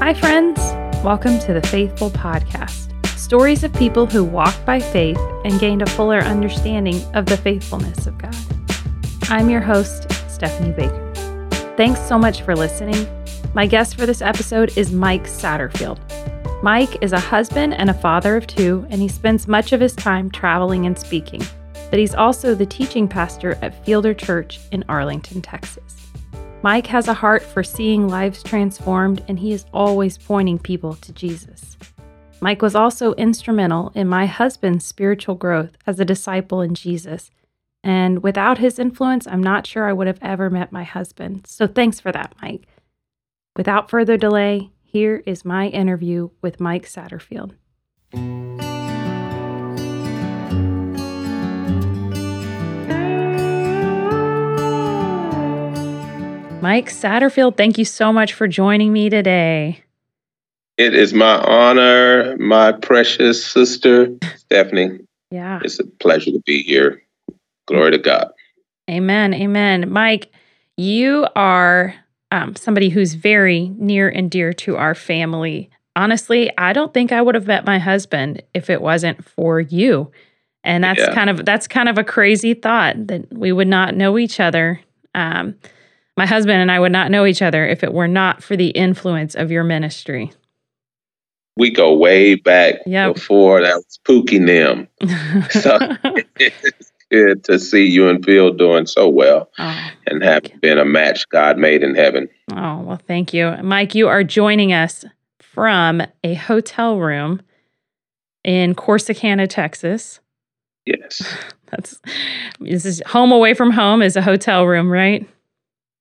Hi, friends. Welcome to the Faithful Podcast stories of people who walked by faith and gained a fuller understanding of the faithfulness of God. I'm your host, Stephanie Baker. Thanks so much for listening. My guest for this episode is Mike Satterfield. Mike is a husband and a father of two, and he spends much of his time traveling and speaking. But he's also the teaching pastor at Fielder Church in Arlington, Texas. Mike has a heart for seeing lives transformed, and he is always pointing people to Jesus. Mike was also instrumental in my husband's spiritual growth as a disciple in Jesus. And without his influence, I'm not sure I would have ever met my husband. So thanks for that, Mike. Without further delay, here is my interview with Mike Satterfield. Mike Satterfield, thank you so much for joining me today. It is my honor, my precious sister, Stephanie. Yeah. It's a pleasure to be here. Glory to God. Amen. Amen. Mike, you are um, somebody who's very near and dear to our family. Honestly, I don't think I would have met my husband if it wasn't for you. And that's yeah. kind of that's kind of a crazy thought that we would not know each other. Um, my husband and I would not know each other if it were not for the influence of your ministry. We go way back yep. before that was Pookie Nim. so it's good to see you and Phil doing so well oh, and have been a match God made in heaven. Oh, well, thank you. Mike, you are joining us from a hotel room in Corsicana, Texas. Yes. That's this is home away from home is a hotel room, right?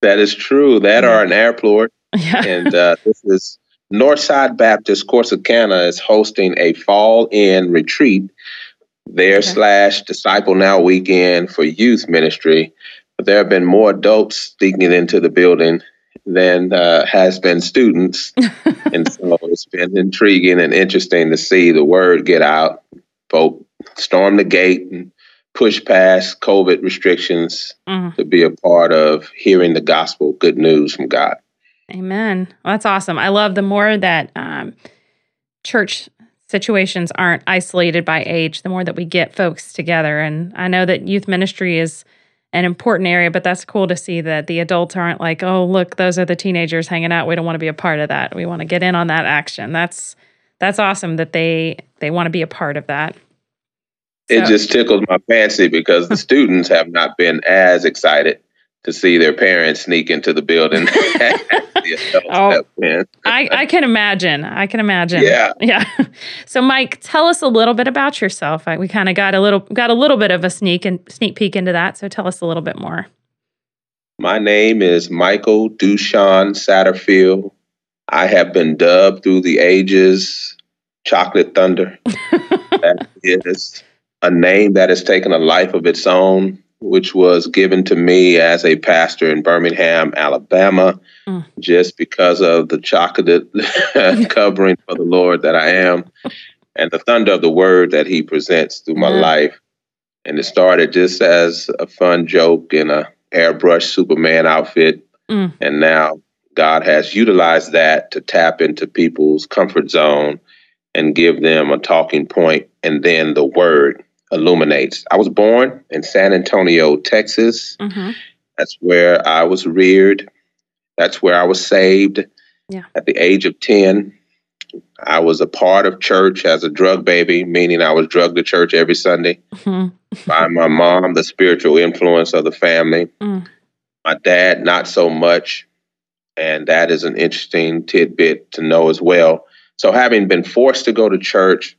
That is true. That are an airport. Yeah. and uh, this is Northside Baptist Corsicana is hosting a fall in retreat there okay. slash disciple now weekend for youth ministry. But there have been more adults sneaking into the building than uh, has been students. and so it's been intriguing and interesting to see the word get out. Folk storm the gate and push past COVID restrictions mm. to be a part of hearing the gospel, good news from God. Amen. Well, that's awesome. I love the more that um, church situations aren't isolated by age, the more that we get folks together. And I know that youth ministry is an important area, but that's cool to see that the adults aren't like, oh, look, those are the teenagers hanging out. We don't want to be a part of that. We want to get in on that action. That's that's awesome that they they want to be a part of that. It so. just tickles my fancy because the students have not been as excited to see their parents sneak into the building. the oh, I, I can imagine. I can imagine. Yeah. Yeah. So Mike, tell us a little bit about yourself. We kind of got a little got a little bit of a sneak and sneak peek into that. So tell us a little bit more. My name is Michael Dushan Satterfield. I have been dubbed through the ages Chocolate Thunder. that is a name that has taken a life of its own, which was given to me as a pastor in Birmingham, Alabama, mm. just because of the chocolate covering for the Lord that I am and the thunder of the word that he presents through my mm. life. And it started just as a fun joke in a airbrush Superman outfit. Mm. And now God has utilized that to tap into people's comfort zone and give them a talking point and then the word illuminates. I was born in San Antonio, Texas. Mm-hmm. That's where I was reared. That's where I was saved. Yeah. At the age of 10, I was a part of church as a drug baby, meaning I was drugged to church every Sunday mm-hmm. by my mom, the spiritual influence of the family. Mm. My dad, not so much. And that is an interesting tidbit to know as well. So, having been forced to go to church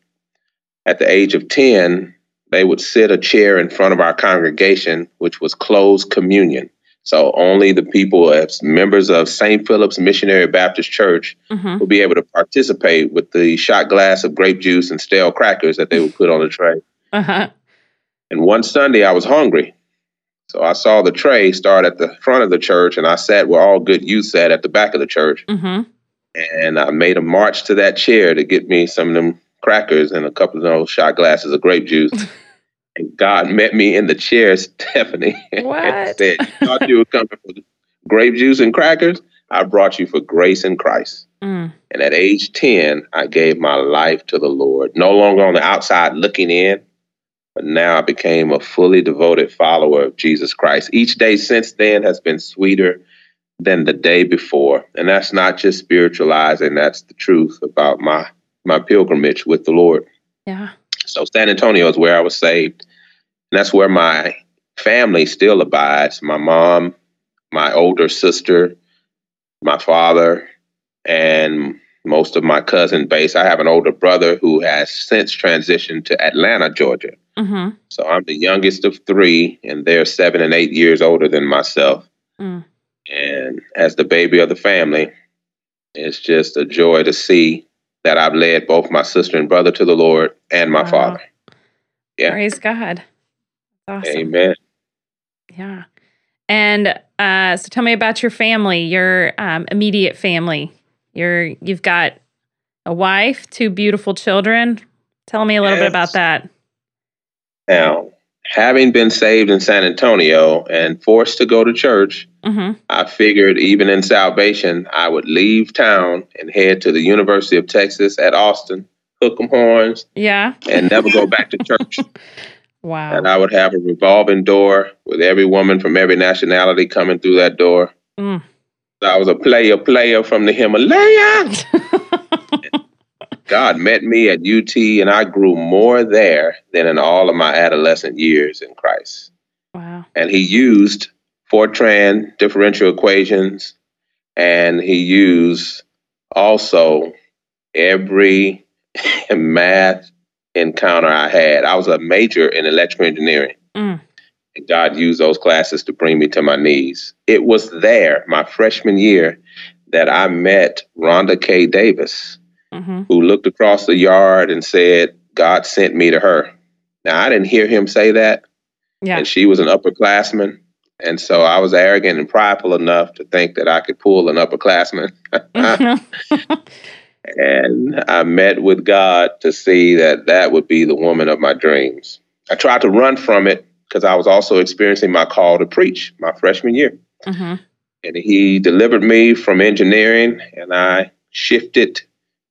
at the age of 10, they would sit a chair in front of our congregation, which was closed communion. So only the people as members of St. Philip's Missionary Baptist Church mm-hmm. would be able to participate with the shot glass of grape juice and stale crackers that they would put on the tray. Uh-huh. And one Sunday I was hungry. So I saw the tray start at the front of the church and I sat where all good youth sat at the back of the church. Mm-hmm. And I made a march to that chair to get me some of them crackers and a couple of those shot glasses of grape juice. and God met me in the chair, Stephanie, what? and said, You thought you were coming for grape juice and crackers? I brought you for grace in Christ. Mm. And at age 10, I gave my life to the Lord, no longer on the outside looking in, but now I became a fully devoted follower of Jesus Christ. Each day since then has been sweeter than the day before. And that's not just spiritualizing, that's the truth about my my pilgrimage with the Lord. Yeah. So San Antonio is where I was saved. And that's where my family still abides. My mom, my older sister, my father, and most of my cousin base. I have an older brother who has since transitioned to Atlanta, Georgia. Mm-hmm. So I'm the youngest of three, and they're seven and eight years older than myself. Mm. And as the baby of the family, it's just a joy to see that I've led both my sister and brother to the Lord and my Wow. father. Yeah. Praise God. Awesome. Amen. Yeah. And uh, so tell me about your family, your um, immediate family. You're you've got a wife, two beautiful children. Tell me a little bit about that. Now, having been saved in San Antonio and forced to go to church, hmm I figured even in salvation, I would leave town and head to the University of Texas at Austin, hook 'em horns, Yeah. and never go back to church. Wow. And I would have a revolving door with every woman from every nationality coming through that door. Mm. I was a player, player from the Himalaya. God met me at UT, and I grew more there than in all of my adolescent years in Christ. wow. And He used Fortran differential equations, and He used also every math encounter I had. I was a major in electrical engineering. Mm. And God used those classes to bring me to my knees. It was there, my freshman year, that I met Rhonda K. Davis, hmm who looked across the yard and said, God sent me to her. Now, I didn't hear him say that, Yeah. and she was an upperclassman. And so I was arrogant and prideful enough to think that I could pull an upperclassman. and I met with God to see that that would be the woman of my dreams. I tried to run from it because I was also experiencing my call to preach my freshman year. hmm And he delivered me from engineering, and I shifted,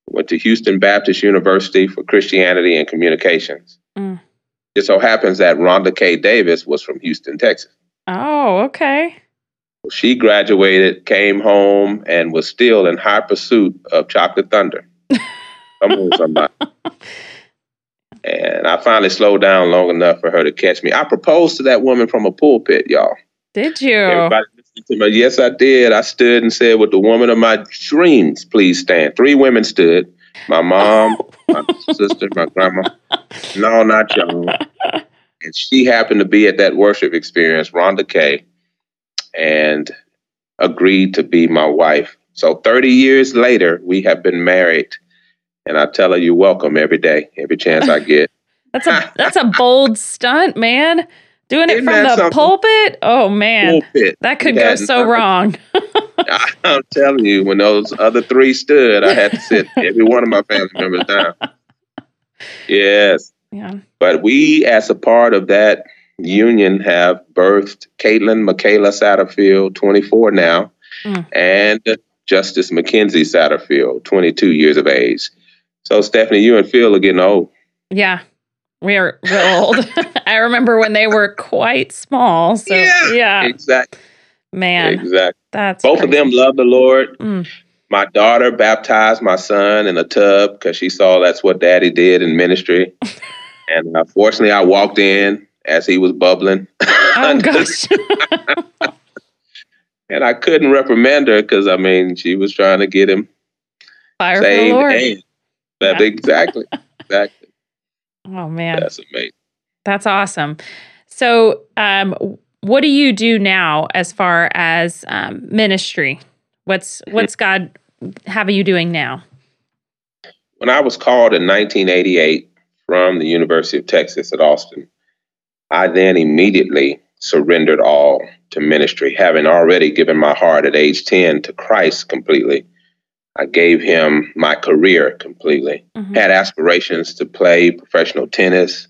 went to Houston Baptist University for Christianity and Communications. Mm. It so happens that Rhonda K. Davis was from Houston, Texas. Oh, okay. She graduated, came home, and was still in high pursuit of Chocolate Thunder. Somebody. And I finally slowed down long enough for her to catch me. I proposed to that woman from a pulpit, y'all. Did you? Everybody listening to me. Yes, I did. I stood and said, With the woman of my dreams, please stand. Three women stood my mom, my sister, my grandma. No, not y'all. And she happened to be at that worship experience, Rhonda K, and agreed to be my wife. So 30 years later, we have been married. And I tell her, You're welcome every day, every chance I get. That's a that's a bold stunt, man. Doing it Isn't from the something? pulpit. Oh man, Pulpit. that could We go so nothing. wrong. I'm telling you, when those other three stood, I had to sit every one of my family members down. Yes. Yeah. But we, as a part of that union, have birthed Caitlin Michaela Satterfield, 24 now, Mm. and Justice Mackenzie Satterfield, 22 years of age. So, Stephanie, you and Phil are getting old. Yeah. We're we're old. I remember when they were quite small. So Yeah. yeah, Exactly. man, Exactly. that's Both of them love the Lord. Mm. My daughter baptized my son in a tub because she saw that's what daddy did in ministry. and uh, fortunately, I walked in as he was bubbling. Oh gosh. and I couldn't reprimand her because, I mean, she was trying to get him Fire for the saved. Lord. And that, Yeah. Exactly. Exactly. Oh man. That's amazing. That's awesome. So, um, what do you do now as far as um, ministry? What's what's God have you doing now? When I was called in 1988 from the University of Texas at Austin, I then immediately surrendered all to ministry, having already given my heart at age 10 to Christ completely. I gave him my career completely. Mhm. Had aspirations to play professional tennis,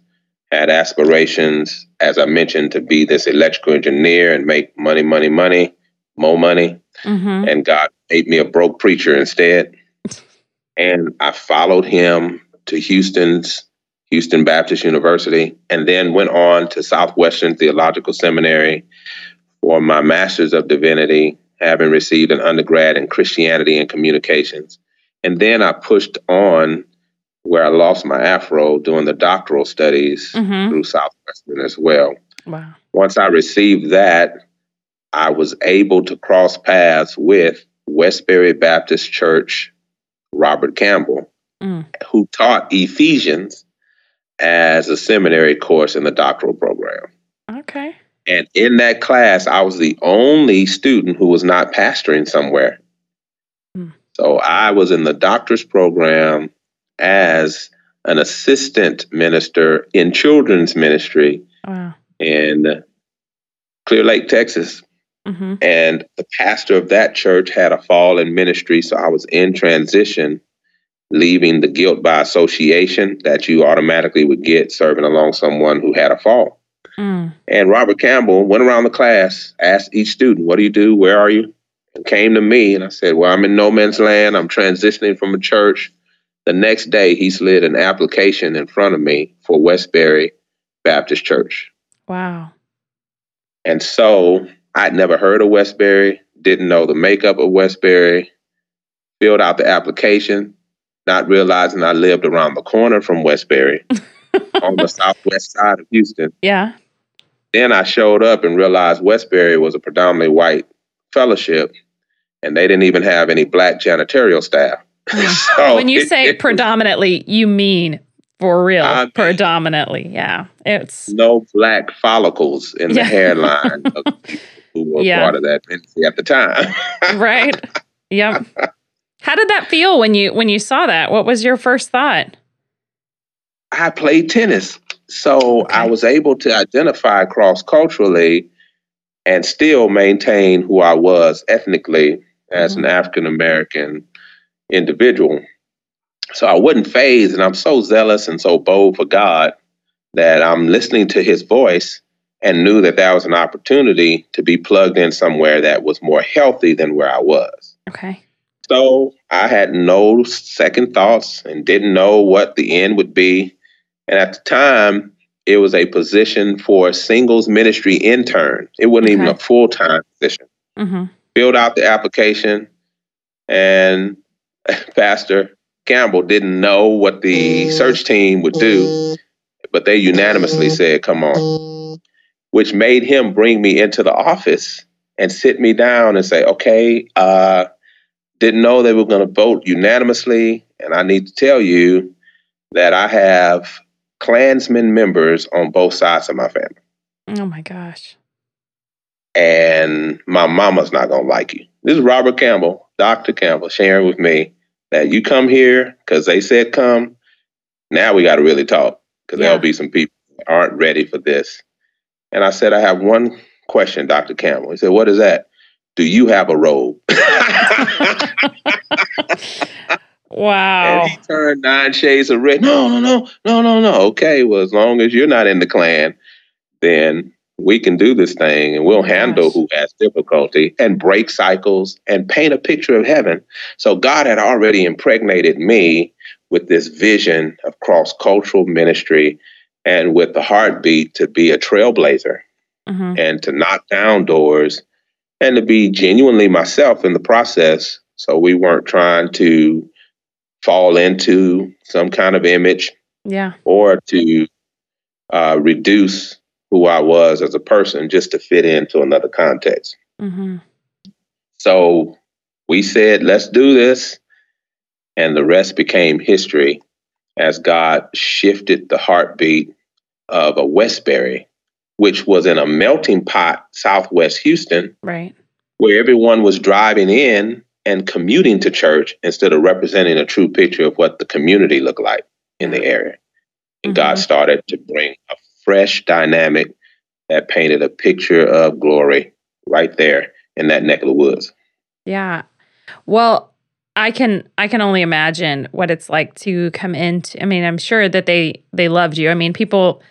had aspirations, as I mentioned, to be this electrical engineer and make money, money, money, more money. Mhm. And God made me a broke preacher instead. And I followed him to Houston's Houston Baptist University, and then went on to Southwestern Theological Seminary for my Master's of Divinity, having received an undergrad in Christianity and Communications. And then I pushed on where I lost my afro doing the doctoral studies Mhm. through Southwestern as well. Wow. Once I received that, I was able to cross paths with Westbury Baptist Church, Robert Campbell, Mm. who taught Ephesians as a seminary course in the doctoral program. Okay. And in that class, I was the only student who was not pastoring somewhere. Hmm. So I was in the doctor's program as an assistant minister in children's ministry Wow. in Clear Lake, Texas. hmm And the pastor of that church had a fall in ministry. So I was in transition, leaving the guilt by association that you automatically would get serving along someone who had a fall. Mm. And Robert Campbell went around the class, asked each student, What do you do? Where are you? And came to me. And I said, Well, I'm in no man's land. I'm transitioning from a church. The next day, he slid an application in front of me for Westbury Baptist Church. Wow. And so I'd never heard of Westbury, didn't know the makeup of Westbury, filled out the application, not realizing I lived around the corner from Westbury on the southwest side of Houston. Yeah. Then I showed up and realized Westbury was a predominantly white fellowship, and they didn't even have any black janitorial staff. so when you say predominantly, you mean for real, I predominantly. Yeah. It's no black follicles in the Yeah. hairline of the people who were Yeah. part of that ministry at the time. right. Yep. How did that feel when you when you saw that? What was your first thought? I played tennis. So Okay. I was able to identify cross culturally and still maintain who I was ethnically as an mm-hmm. African American individual. So I wasn't phased, and I'm so zealous and so bold for God that I'm listening to his voice and knew that that was an opportunity to be plugged in somewhere that was more healthy than where I was. Okay. So I had no second thoughts and didn't know what the end would be. And at the time, it was a position for a singles ministry intern. It wasn't even a full time position. hmm Filled out the application, and Pastor Campbell didn't know what the search team would do, but they unanimously said, Come on, which made him bring me into the office and sit me down and say, Okay, uh, didn't know they were going to vote unanimously. And I need to tell you that I have Klansmen members on both sides of my family. Oh my gosh. And my mama's not going to like you. This is Robert Campbell, Dr. Campbell, sharing with me that you come here because they said come. Now we got to really talk because Yeah. there'll be some people that aren't ready for this. And I said, I have one question, Dr. Campbell. He said, What is that? Do you have a robe? Wow. And he turned nine shades of red. No, no, no, no, no, no. Okay, well, as long as you're not in the Klan, then we can do this thing and we'll handle who has difficulty and break cycles and paint a picture of heaven. So God had already impregnated me with this vision of cross cultural ministry and with the heartbeat to be a trailblazer hmm and to knock down doors and to be genuinely myself in the process. So we weren't trying to fall into some kind of image Yeah. or to uh, reduce who I was as a person just to fit into another context. mm-hmm. So we said, let's do this. And the rest became history as God shifted the heartbeat of a Westbury, which was in a melting pot, Southwest Houston, Right. where everyone was driving in and commuting to church instead of representing a true picture of what the community looked like in the area. And God Mhm. started to bring a fresh dynamic that painted a picture of glory right there in that neck of the woods. Yeah. Well, I can I can only imagine what it's like to come into I mean, I'm sure that they they loved you. I mean, people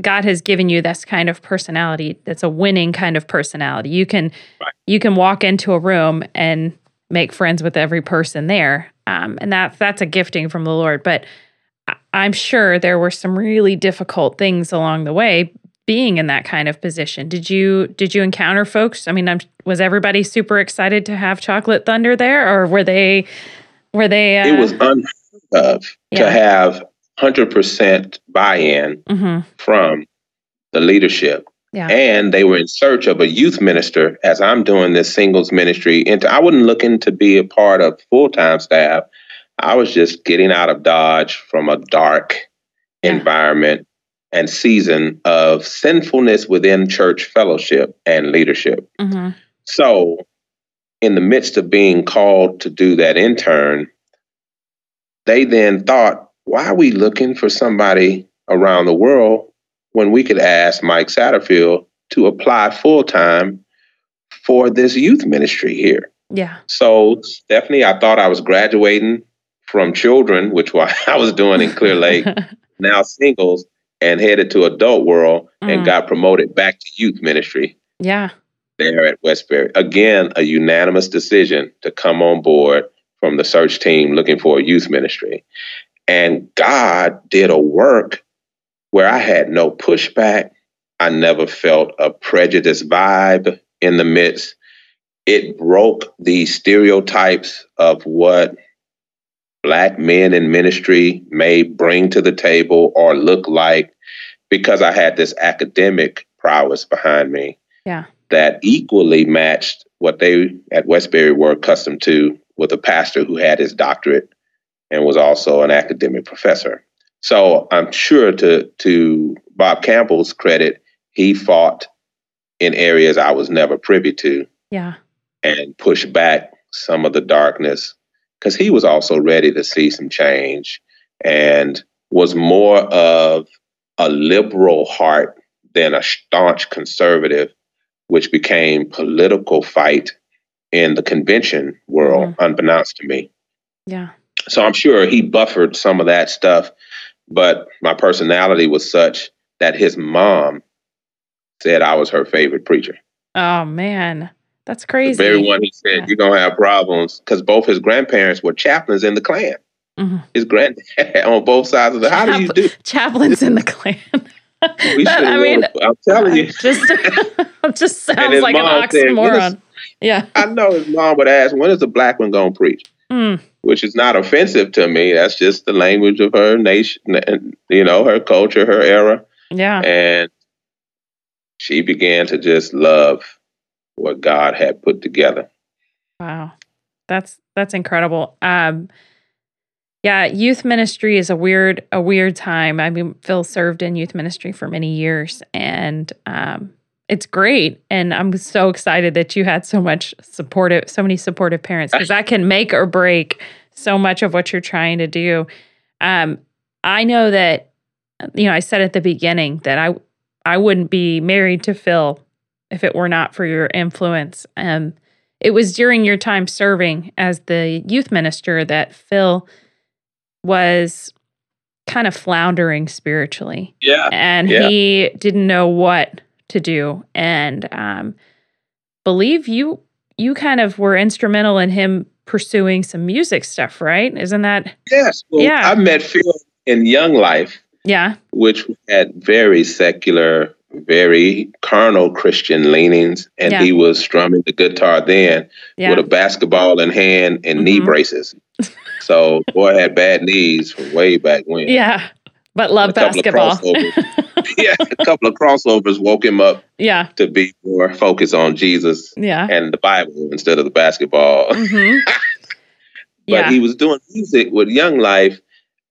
God has given you this kind of personality that's a winning kind of personality. You can Right. you can walk into a room and make friends with every person there. Um, and that's that's a gifting from the Lord. But I'm sure there were some really difficult things along the way being in that kind of position. Did you did you encounter folks? I mean, I'm, was everybody super excited to have Chocolate Thunder there, or were they were they? Uh, it was unheard of yeah. to have hundred percent buy-in mm-hmm. from the leadership. Yeah. And they were in search of a youth minister as I'm doing this singles ministry. And I wasn't looking to be a part of full time staff. I was just getting out of Dodge from a dark yeah. environment and season of sinfulness within church fellowship and leadership. Mm-hmm. So, in the midst of being called to do that intern, they then thought, why are we looking for somebody around the world when we could ask Mike Satterfield to apply full time for this youth ministry here? Yeah. So, Stephanie, I thought I was graduating from children, which I was doing in Clear Lake, now singles and headed to adult world mm. and got promoted back to youth ministry. Yeah. There at Westbury. Again, a unanimous decision to come on board from the search team looking for a youth ministry. And God did a work where I had no pushback. I never felt a prejudice vibe in the midst. It broke the stereotypes of what black men in ministry may bring to the table or look like because I had this academic prowess behind me. Yeah. That equally matched what they at Westbury were accustomed to with a pastor who had his doctorate and was also an academic professor. So I'm sure to to Bob Campbell's credit, he fought in areas I was never privy to. Yeah. And pushed back some of the darkness because he was also ready to see some change and was more of a liberal heart than a staunch conservative, which became political fight in the convention world, mm-hmm. unbeknownst to me. Yeah. So I'm sure he buffered some of that stuff, but my personality was such that his mom said I was her favorite preacher. Oh man. That's crazy. The very one he said yeah. you're gonna have problems because both his grandparents were chaplains in the Klan. Mm-hmm. His granddad on both sides of the. How do you do chaplains in the Klan? that, I mean, I'm telling you, just just sounds like an oxymoron. Said, yeah, I know his mom would ask, "When is the black one gonna preach?" Mm. Which is not offensive to me. That's just the language of her nation, and you know, her culture, her era. Yeah, and she began to just love what God had put together. Wow. That's that's incredible. Um yeah, youth ministry is a weird a weird time. I mean, Phil served in youth ministry for many years and um it's great and I'm so excited that you had so much supportive so many supportive parents because that can make or break so much of what you're trying to do. Um I know that you know, I said at the beginning that I I wouldn't be married to Phil if it were not for your influence. Um, it was during your time serving as the youth minister that Phil was kind of floundering spiritually. Yeah. And yeah. he didn't know what to do. And um, believe you you kind of were instrumental in him pursuing some music stuff, right? Isn't that Yes. Well, yeah. I met Phil in Young Life. Yeah. Which had very secular very carnal Christian leanings, and yeah. he was strumming the guitar then yeah. with a basketball in hand and mm-hmm. knee braces. so boy had bad knees from way back when. Yeah, but love basketball. yeah, a couple of crossovers woke him up. Yeah, to be more focused on Jesus. Yeah, and the Bible instead of the basketball. Mm-hmm. but yeah. he was doing music with Young Life,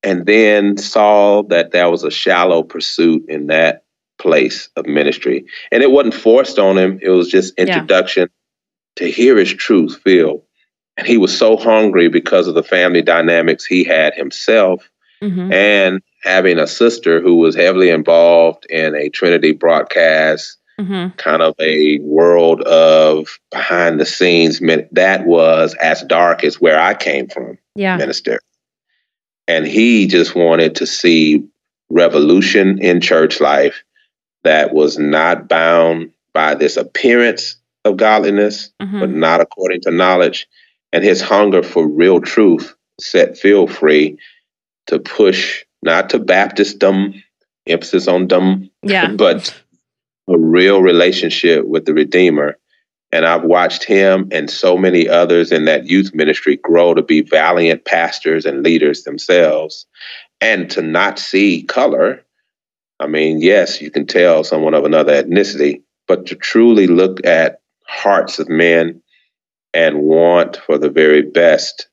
and then saw that there was a shallow pursuit in that place of ministry. And it wasn't forced on him, it was just introduction yeah. to hear his truth feel. And he was so hungry because of the family dynamics he had himself mm-hmm. and having a sister who was heavily involved in a Trinity broadcast. Mm-hmm. Kind of a world of behind the scenes. That was as dark as where I came from, yeah. minister. And he just wanted to see revolution in church life that was not bound by this appearance of godliness, mm-hmm. but not according to knowledge. and his hunger for real truth set Phil free to push not to Baptistdom, emphasis on dumb, Yeah. but a real relationship with the Redeemer. And I've watched him and so many others in that youth ministry grow to be valiant pastors and leaders themselves. And to not see color, I mean, yes, you can tell someone of another ethnicity, but to truly look at hearts of men and want for the very best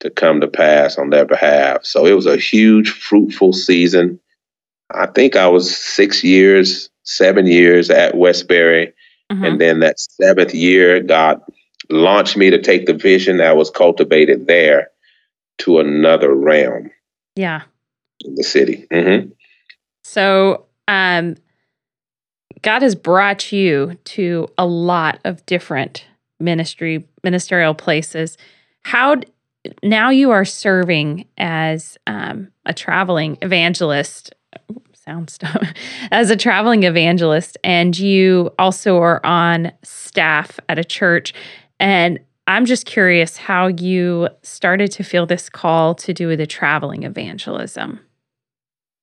to come to pass on their behalf. So it was a huge, fruitful season. I think I was six years, seven years at Westbury. Mhm. And then that seventh year, God launched me to take the vision that was cultivated there to another realm yeah. in the city. hmm So, um, God has brought you to a lot of different ministry ministerial places. How now you are serving as um, a traveling evangelist. Sounds as a traveling evangelist, and you also are on staff at a church. And I'm just curious how you started to feel this call to do the traveling evangelism.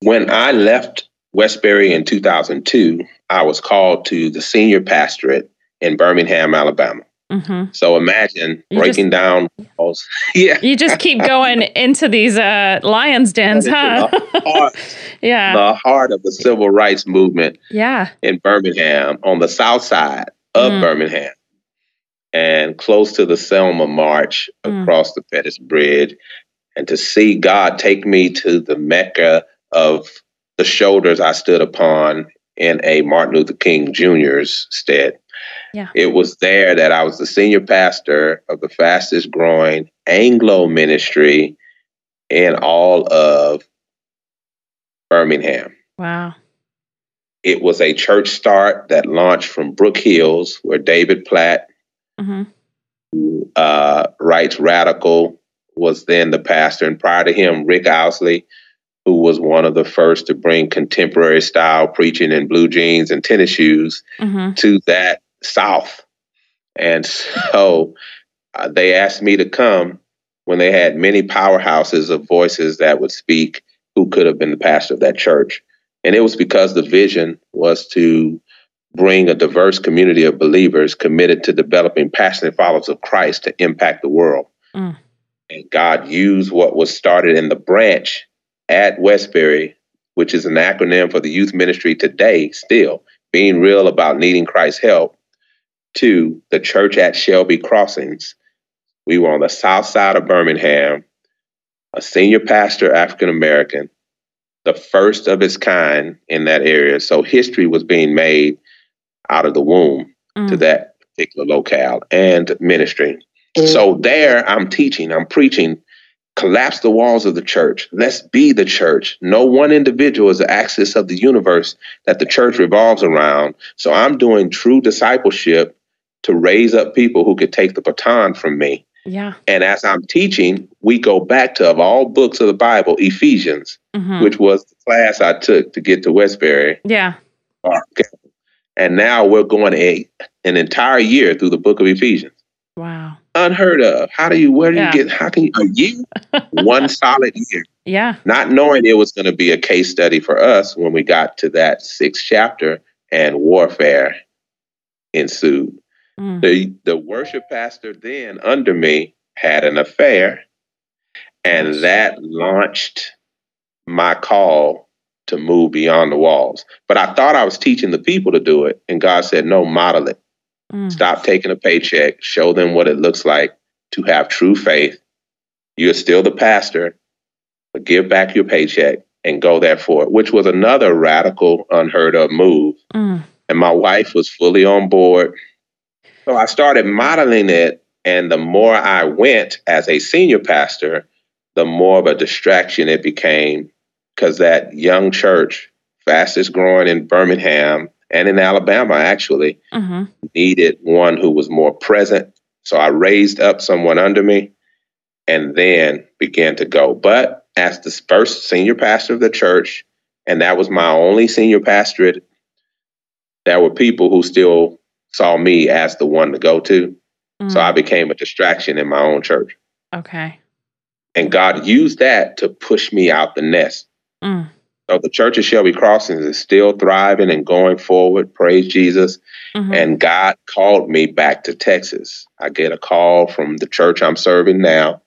When I left Westbury in 2002, I was called to the senior pastorate in Birmingham, Alabama. Hmm So imagine You breaking down walls. yeah. You just keep going into these uh, lions dens, huh? The heart, yeah, the heart of the civil rights movement yeah, in Birmingham on the south side of Mm. Birmingham and close to the Selma March Mm. across the Pettus Bridge. And to see God take me to the Mecca of the shoulders I stood upon in a Martin Luther King Jr.'s stead. Yeah. It was there that I was the senior pastor of the fastest growing Anglo ministry in all of Birmingham. wow, It was a church start that launched from Brook Hills, where David Platt, hmm uh, Rights Radical, was then the pastor. And prior to him, Rick Ousley, who was one of the first to bring contemporary style preaching in blue jeans and tennis shoes hmm to that South. And so uh, they asked me to come when they had many powerhouses of voices that would speak who could have been the pastor of that church. And it was because the vision was to bring a diverse community of believers committed to developing passionate followers of Christ to impact the world. Mm. And God used what was started in the branch at Westbury, which is an acronym for the youth ministry today, still being real about needing Christ's help, to the church at Shelby Crossings. We were on the south side of Birmingham, a senior pastor, African American, the first of its kind in that area. So history was being made out of the womb to Mm. that particular locale and ministry. So there I'm teaching, I'm preaching, collapse the walls of the church. Let's be the church. No one individual is the axis of the universe that the church revolves around. So I'm doing true discipleship to raise up people who could take the baton from me. yeah, And as I'm teaching, we go back to of all books of the Bible, Ephesians, hmm which was the class I took to get to Westbury. yeah, And now we're going a, an entire year through the book of Ephesians. wow, Unheard of. How do you, where do Yeah. you get, how can you, a year? One solid year. yeah, Not knowing it was going to be a case study for us when we got to that sixth chapter and warfare ensued. Mm. The, the worship pastor then under me had an affair, and that launched my call to move beyond the walls. But I thought I was teaching the people to do it, and God said, No, model it. Mm. Stop taking a paycheck. Show them what it looks like to have true faith. You're still the pastor, but give back your paycheck and go there for it, which was another radical, unheard of move. Mm. And my wife was fully on board. So I started modeling it. And the more I went as a senior pastor, the more of a distraction it became because that young church, fastest growing in Birmingham and in Alabama, actually, hmm needed one who was more present. So I raised up someone under me and then began to go. But as the first senior pastor of the church, and that was my only senior pastorate, there were people who still saw me as the one to go to. Mm. So I became a distraction in my own church. Okay. And God used that to push me out the nest. Mm. So the Church of Shelby Crossings is still thriving and going forward. Praise Jesus. Mm-hmm. And God called me back to Texas. I get a call from the church I'm serving now,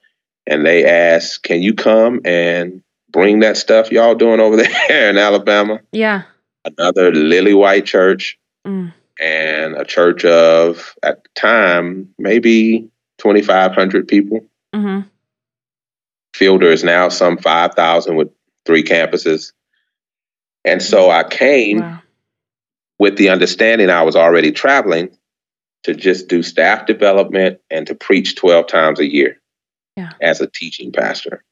and they ask, Can you come and bring that stuff y'all doing over there in Alabama? Yeah. Another lily white church. Mm. And a church of, at the time, maybe 2,500 people. Mm-hmm. Fielder is now some 5,000 with three campuses. And so I came wow. with the understanding I was already traveling to just do staff development and to preach 12 times a year yeah. as a teaching pastor.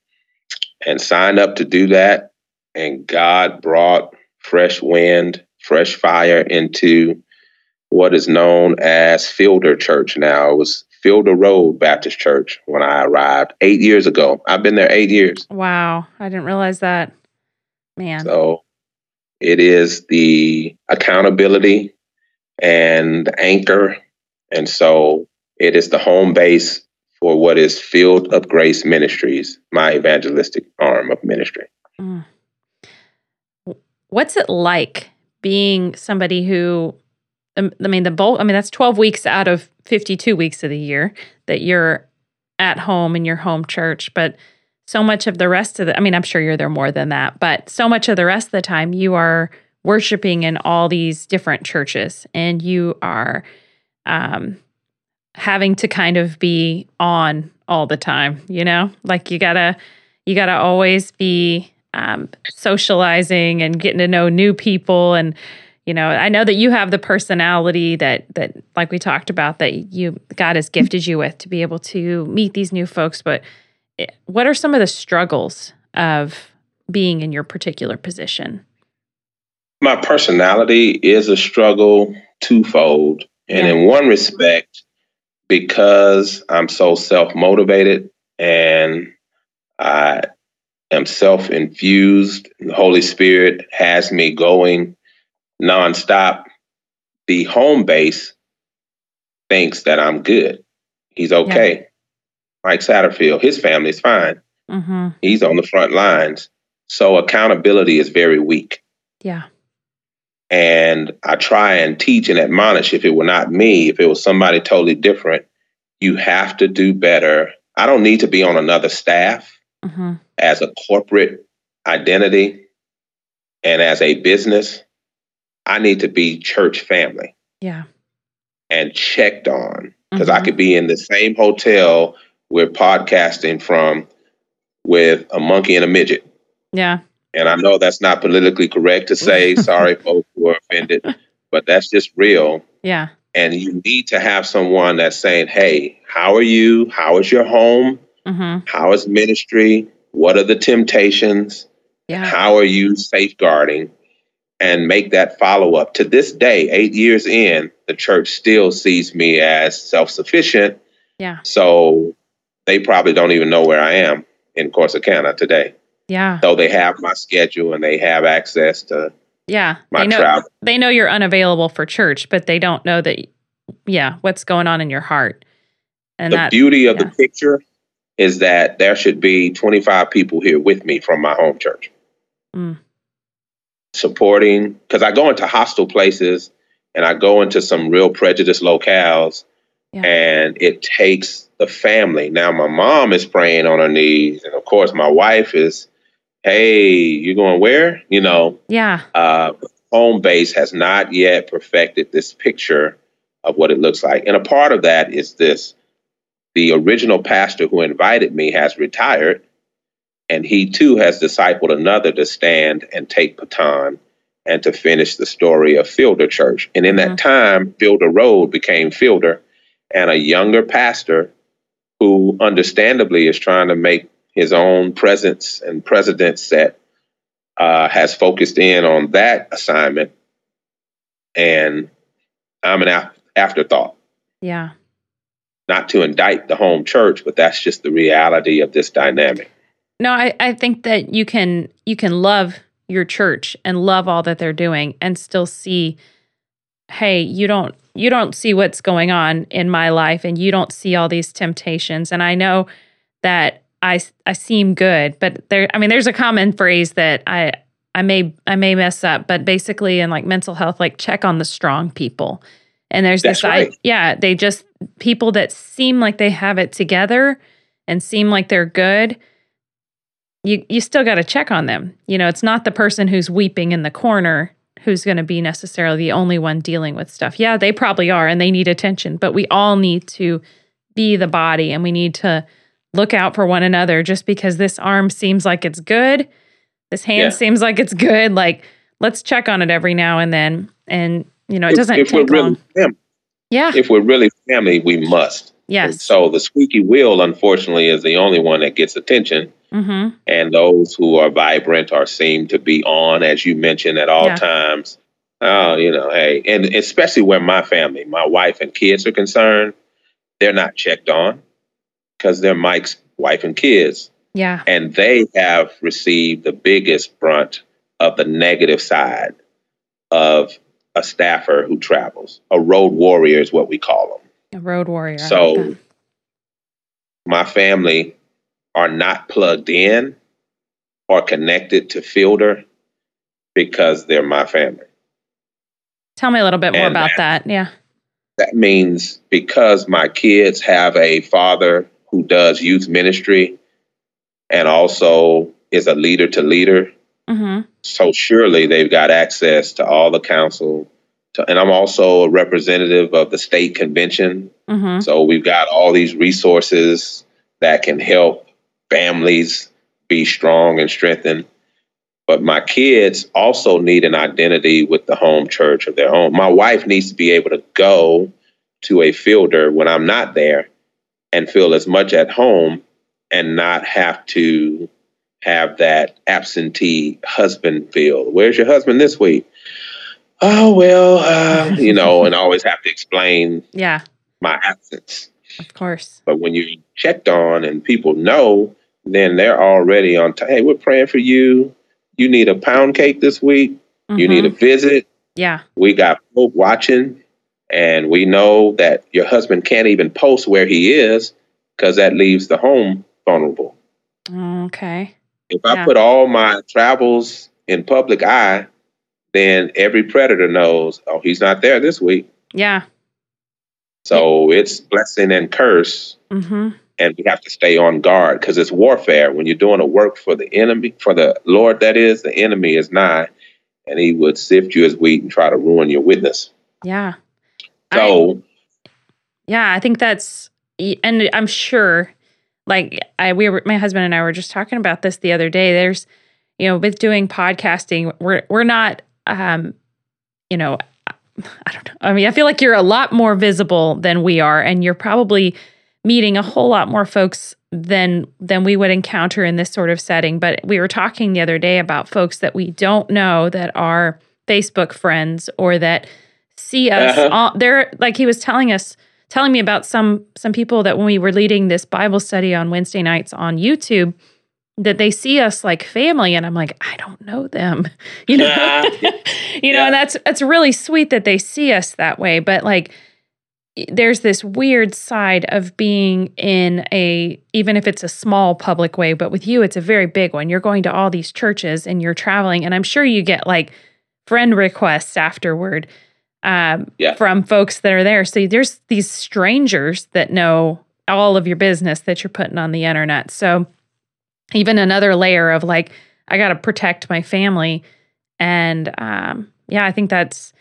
And signed up to do that. And God brought fresh wind, fresh fire into what is known as Fielder Church now. It was Fielder Road Baptist Church when I arrived eight years ago. I've been there eight years. Wow. I didn't realize that. Man. So it is the accountability and anchor. And so it is the home base for what is Field of Grace Ministries, my evangelistic arm of ministry. Mm. What's it like being somebody who, I mean, the bulk, I mean, that's 12 weeks out of 52 weeks of the year that you're at home in your home church, but so much of the rest of the, I mean, I'm sure you're there more than that, but so much of the rest of the time you are worshiping in all these different churches and you are um, having to kind of be on all the time, you know, like you gotta, you gotta always be um, socializing and getting to know new people and, you know i know that you have the personality that that like we talked about that you god has gifted you with to be able to meet these new folks but eh, what are some of the struggles of being in your particular position? My personality is a struggle twofold. And yeah. in one respect, because I'm so self motivated and I am self infused, the Holy Spirit has me going nonstop. The home base thinks that I'm good. He's okay. Yeah. Mike Satterfield, his family's fine. Mm-hmm. He's on the front lines. So accountability is very weak. Yeah. And I try and teach and admonish if it were not me, if it was somebody totally different, you have to do better. I don't need to be on another staff mm-hmm. as a corporate identity and as a business. I need to be church family. Yeah. And checked on because mm-hmm. I could be in the same hotel we're podcasting from with a monkey and a midget. Yeah. And I know that's not politically correct to say, sorry, folks who are offended, but that's just real. Yeah. And you need to have someone that's saying, hey, how are you? How is your home? Mm-hmm. How is ministry? What are the temptations? Yeah. How are you safeguarding? And make that follow up. To this day, eight years in, the church still sees me as self sufficient. Yeah. So they probably don't even know where I am in Corsicana today. Yeah. So they have my schedule and they have access to yeah my they know, travel. They know you're unavailable for church, but they don't know that yeah what's going on in your heart. And the that, beauty of yeah. the picture is that there should be 25 people here with me from my home church. Mm. Supporting because I go into hostile places and I go into some real prejudiced locales yeah. and it takes the family. Now, my mom is praying on her knees, and of course, my wife is, "Hey, you going where?" You know. Yeah. Uh, home base has not yet perfected this picture of what it looks like, and a part of that is this: the original pastor who invited me has retired, and he too has discipled another to stand and take baton and to finish the story of Fielder Church. And in mm-hmm. that time, Fielder Road became Fielder, and a younger pastor who understandably is trying to make his own presence and president set, uh, has focused in on that assignment. And I'm an af- afterthought. Yeah. Not to indict the home church, but that's just the reality of this dynamic. No, I, I think that you can you can love your church and love all that they're doing and still see hey, you don't you don't see what's going on in my life and you don't see all these temptations and I know that I I seem good, but there I mean there's a common phrase that I I may I may mess up, but basically in like mental health like check on the strong people. And there's That's this right. I yeah, they just people that seem like they have it together and seem like they're good you you still got to check on them. You know, it's not the person who's weeping in the corner who's going to be necessarily the only one dealing with stuff. Yeah, they probably are and they need attention, but we all need to be the body and we need to look out for one another just because this arm seems like it's good, this hand Yeah. seems like it's good, like let's check on it every now and then and you know, it If- doesn't if, we're take really long. family, Yeah. if we're really family, we must. And yes. so the squeaky wheel, unfortunately, is the only one that gets attention. Mhm. And those who are vibrant or seem to be on, as you mentioned, at all Yeah. times. Oh, you know, hey, and especially where my family, my wife and kids are concerned, they're not checked on because they're Mike's wife and kids. Yeah. And they have received the biggest brunt of the negative side of a staffer who travels. A road warrior is what we call them. A road warrior. I like So my family are not plugged in or connected to Fielder because they're my family. tell me a little bit more and about that. Yeah. That means because my kids have a father who does youth ministry and also is a leader to leader, Mhm. so surely they've got access to all the council. To, and I'm also a representative of the state convention Mhm. So we've got all these resources that can help families be strong and strengthened. But my kids also need an identity with the home church of their own. My wife needs to be able to go to a fielder when I'm not there and feel as much at home and not have to have that absentee husband feel. Where's your husband this week? Oh, well, uh, you know, and always have to explain Yeah, my absence. Of course. But when you're checked on and people know, then they're already on time. Hey, we're praying for you. You need a pound cake this week. You Mhm. need a visit. Yeah. We got Pope watching, and we know that your husband can't even post where he is because that leaves the home vulnerable. Okay. If I Yeah. put all my travels in public eye, then every predator knows, oh, he's not there this week. Yeah. So it's blessing and curse Mm-hmm. and we have to stay on guard because it's warfare. When you're doing a work for the enemy, for the Lord, that is, the enemy is nigh, and he would sift you as wheat and try to ruin your witness. Yeah. I- So, Yeah, I think that's, and I'm sure, like I, we were, my husband and I were just talking about this the other day. There's, you know, with doing podcasting, we're we're not, um, you know, I don't know. I mean, I feel like you're a lot more visible than we are, and you're probably meeting a whole lot more folks than than we would encounter in this sort of setting. But we were talking the other day about folks that we don't know that are Facebook friends or that see us. Uh-huh. on, they're like he was telling us, telling me about some some people that when we were leading this Bible study on Wednesday nights on YouTube. That they see us like family, and I'm like, I don't know them, you know, Yeah. you know, Yeah. and that's that's really sweet that they see us that way. But like, there's this weird side of being in a even if it's a small public way but with you it's a very big one you're going to all these churches and you're traveling and i'm sure you get like friend requests afterward um, Yeah. from folks that are there so there's these strangers that know all of your business that you're putting on the internet so even another layer of like i got to protect my family and um, yeah i think that's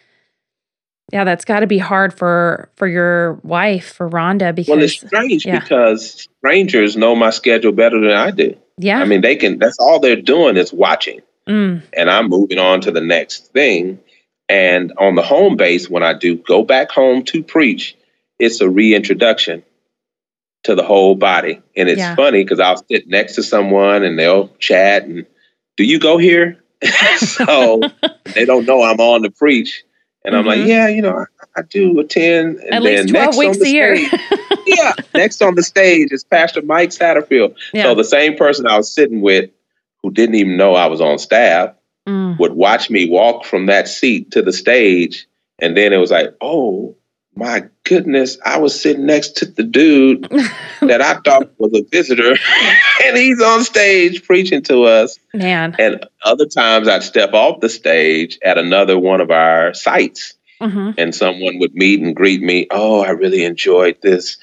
yeah, that's got to be hard for for your wife, for Rhonda, because well, it's strange yeah. because strangers know my schedule better than I do. yeah, I mean, they can, that's all they're doing is watching. mm, and I'm moving on to the next thing. And on the home base, when I do go back home to preach, it's a reintroduction to the whole body. And it's Yeah. funny because I'll sit next to someone and they'll chat and, do you go here? so they don't know I'm on to preach. And I'm like, Mhm. yeah, you know, I, I do attend. And at then least twelve next weeks on a year. yeah, next on the stage is Pastor Mike Satterfield. yeah. So the same person I was sitting with who didn't even know I was on staff Mm, would watch me walk from that seat to the stage And then it was like, oh my goodness, I was sitting next to the dude that I thought was a visitor, and he's on stage preaching to us. Man. And other times I'd step off the stage at another one of our sites, mm-hmm. and someone would meet and greet me. Oh, I really enjoyed this.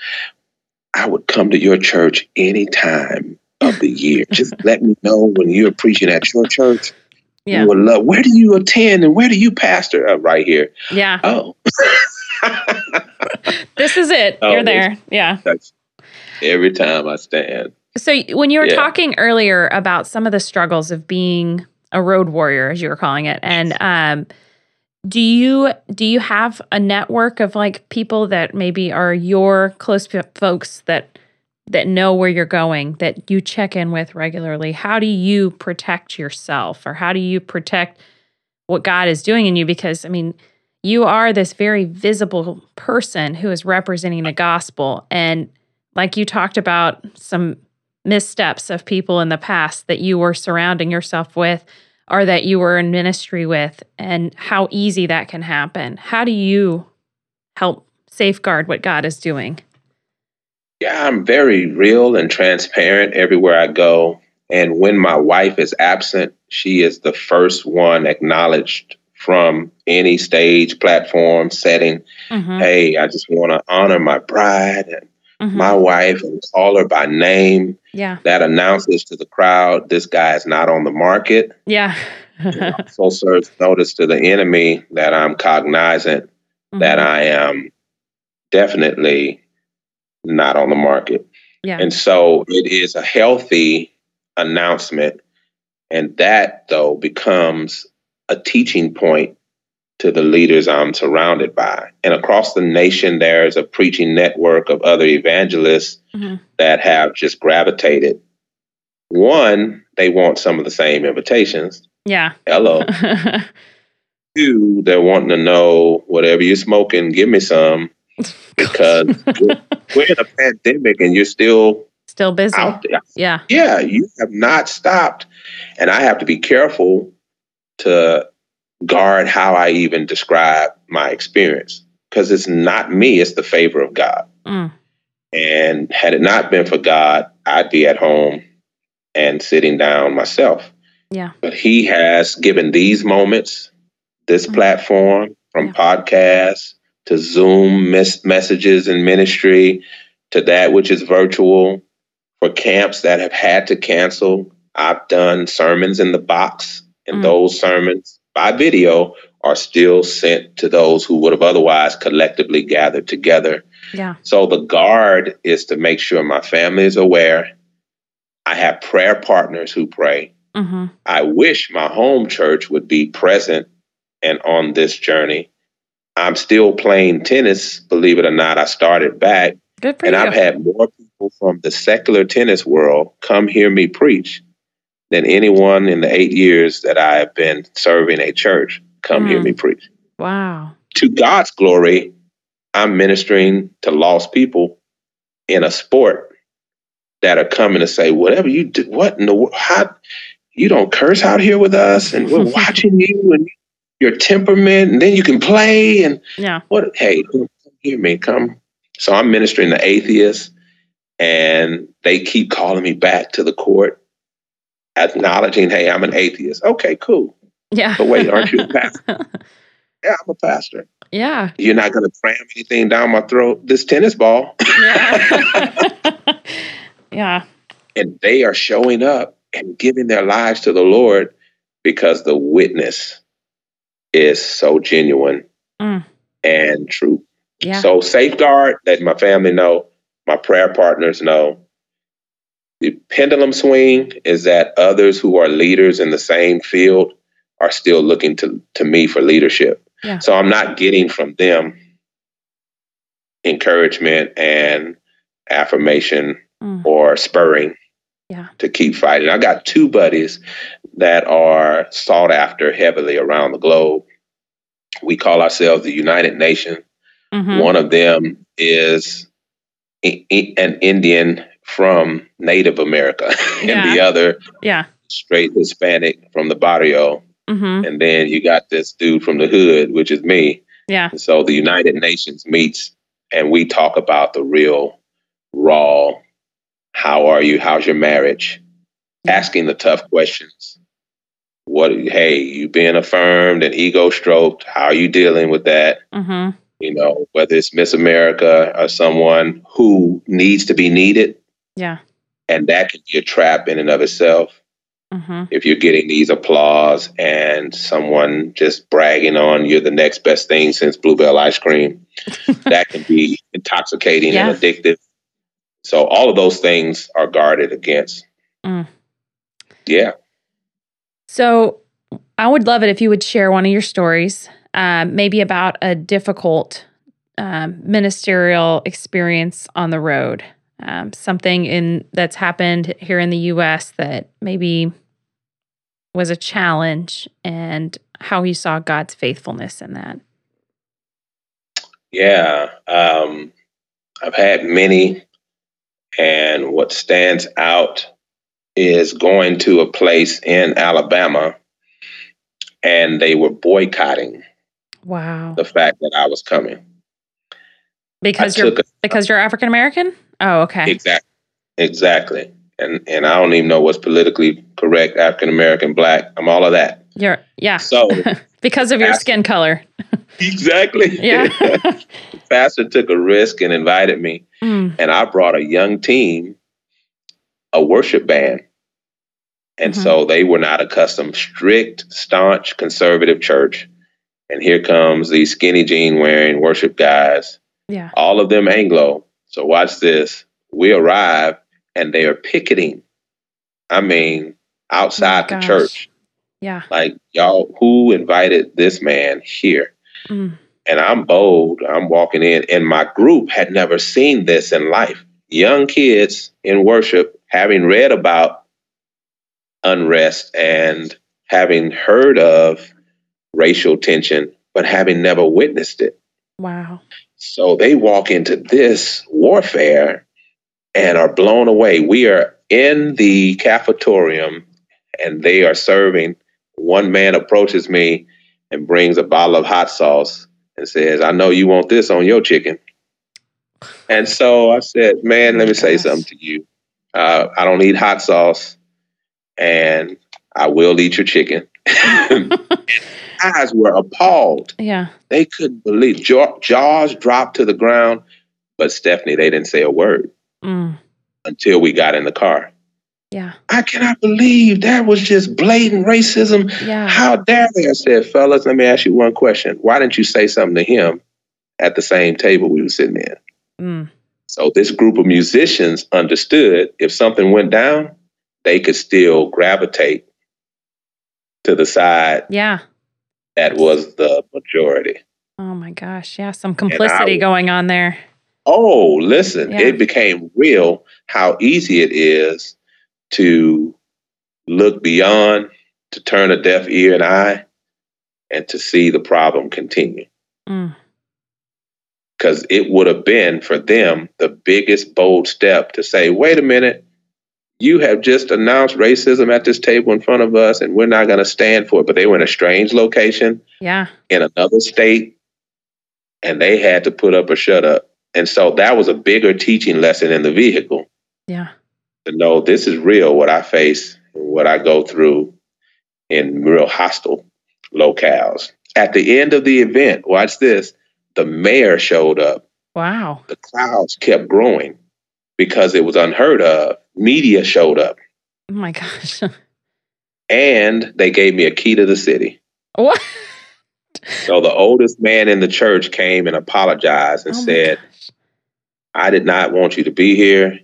I would come to your church anytime of the year. Just let me know when you're preaching at your church. Yeah. You would love. Where do you attend and where do you pastor? Uh, right here. Yeah. Oh. this is it. Oh, You're there. Yeah. Every time I stand. So when you were yeah. talking earlier about some of the struggles of being a road warrior, as you were calling it, and um, do you do you have a network of like people that maybe are your close folks that that know where you're going that you check in with regularly? How do you protect yourself, or how do you protect what God is doing in you? Because I mean you are this very visible person who is representing the gospel. And like you talked about some missteps of people in the past that you were surrounding yourself with or that you were in ministry with, and how easy that can happen. How do you help safeguard what God is doing? Yeah, I'm very real and transparent everywhere I go. And when my wife is absent, she is the first one acknowledged from any stage, platform, setting. Mm-hmm. Hey, I just want to honor my bride and mm-hmm. my wife and call her by name. Yeah. That announces to the crowd this guy is not on the market. Yeah. also serves notice to the enemy that I'm cognizant mm-hmm. that I am definitely not on the market. Yeah. And so it is a healthy announcement. And that, though, becomes a teaching point to the leaders I'm surrounded by. And across the nation, there's a preaching network of other evangelists mm-hmm. that have just gravitated. One, they want some of the same invitations. Yeah. Hello. Two, they're wanting to know whatever you're smoking, give me some. Because we're, we're in a pandemic and you're still still busy. Out there. Yeah. Yeah. You have not stopped. And I have to be careful to guard how I even describe my experience because it's not me, it's the favor of God. Mm. And had it not been for God, I'd be at home and sitting down myself. Yeah. But He has given these moments, this mm. platform, from yeah. podcasts to Zoom mes- messages and ministry to that which is virtual, for camps that have had to cancel. I've done sermons in the box and mm. those sermons by video are still sent to those who would have otherwise collectively gathered together. Yeah. So the guard is to make sure my family is aware. I have prayer partners who pray. Mm-hmm. I wish my home church would be present and on this journey. I'm still playing tennis, believe it or not. I started back. and you. I've had more people from the secular tennis world come hear me preach than anyone in the eight years that I have been serving a church come mm. hear me preach. Wow. To God's glory, I'm ministering to lost people in a sport that are coming to say, whatever you do, what in the world, how, you don't curse out here with us and we're watching you and your temperament and then you can play and yeah. what, hey, come hear me, come. So I'm ministering to atheists and they keep calling me back to the court acknowledging, hey, I'm an atheist. Okay, cool. Yeah. But wait, aren't you a pastor? yeah, I'm a pastor. Yeah. You're not going to cram anything down my throat. This tennis ball. yeah. yeah. And they are showing up and giving their lives to the Lord because the witness is so genuine mm. and true. Yeah. So safeguard that my family know, my prayer partners know, the pendulum swing is that others who are leaders in the same field are still looking to, to me for leadership. Yeah. So I'm not getting from them encouragement and affirmation mm. or spurring yeah. to keep fighting. I got two buddies that are sought after heavily around the globe. We call ourselves the United Nations. Mm-hmm. One of them is an Indian from Native America, and yeah. the other, yeah, straight Hispanic from the barrio. Mm-hmm. And then you got this dude from the hood, which is me, Yeah. And so the United Nations meets and we talk about the real, raw, how are you? How's your marriage? Yeah. Asking the tough questions. What, hey, you being affirmed and ego stroked. How are you dealing with that? Mm-hmm. You know, whether it's Miss America or someone who needs to be needed. Yeah. And that can be a trap in and of itself Mm-hmm. if you're getting these applause and someone just bragging on you're the next best thing since bluebell ice cream that can be intoxicating Yeah. and addictive so all of those things are guarded against Mm. yeah So I would love it if you would share one of your stories, um, maybe about a difficult um, ministerial experience on the road, um, something in that's happened here in the U.S. that maybe was a challenge, and how you saw God's faithfulness in that. yeah um, i've had many and what stands out is going to a place in alabama and they were boycotting Wow! the fact that i was coming Because I you're a- because you're African American. Oh, okay. Exactly. Exactly. And and I don't even know what's politically correct, African American, black. I'm all of that. You're yeah. So because of your skin color. exactly. Yeah. Pastor took a risk and invited me. Mm, And I brought a young team, a worship band. And Mhm. so they were not accustomed, strict, staunch, conservative church. And here comes these skinny jean wearing worship guys yeah. all of them Anglo. So watch this. We arrive and they are picketing. I mean, outside the gosh. church. Yeah. Like, y'all, who invited this man here? Mm, And I'm bold. I'm walking in, and my group had never seen this in life. Young kids in worship, having read about unrest and having heard of racial tension, but having never witnessed it. Wow. So they walk into this warfare and are blown away. We are in the cafetorium and they are serving. One man approaches me and brings a bottle of hot sauce and says, I know you want this on your chicken. And so I said, Man, let me say something to you. Uh, I don't eat hot sauce and I will eat your chicken. Eyes were appalled. Yeah. they couldn't believe jaw, jaws dropped to the ground but stephanie they didn't say a word Mm, until we got in the car. Yeah. i cannot believe that was just blatant racism. Yeah. how dare they? I said fellas let me ask you one question. Why didn't you say something to him at the same table we were sitting in? Mm, so this group of musicians understood if something went down they could still gravitate to the side yeah. that was the majority Oh my gosh. Yeah. Some complicity I- going on there. Oh, listen, Yeah. it became real how easy it is to look beyond, to turn a deaf ear and eye, and to see the problem continue. Mm, Because it would have been for them the biggest bold step to say, wait a minute, you have just announced racism at this table in front of us, and we're not going to stand for it. But they were in a strange location yeah. in another state and they had to put up or shut up. And so that was a bigger teaching lesson in the vehicle Yeah. to know this is real what I face and what I go through in real hostile locales. At the end of the event, watch this, the mayor showed up. Wow. The crowds kept growing because it was unheard of. Media showed up Oh my gosh. and they gave me a key to the city. what? So the oldest man in the church came and apologized and Oh said, gosh. I did not want you to be here.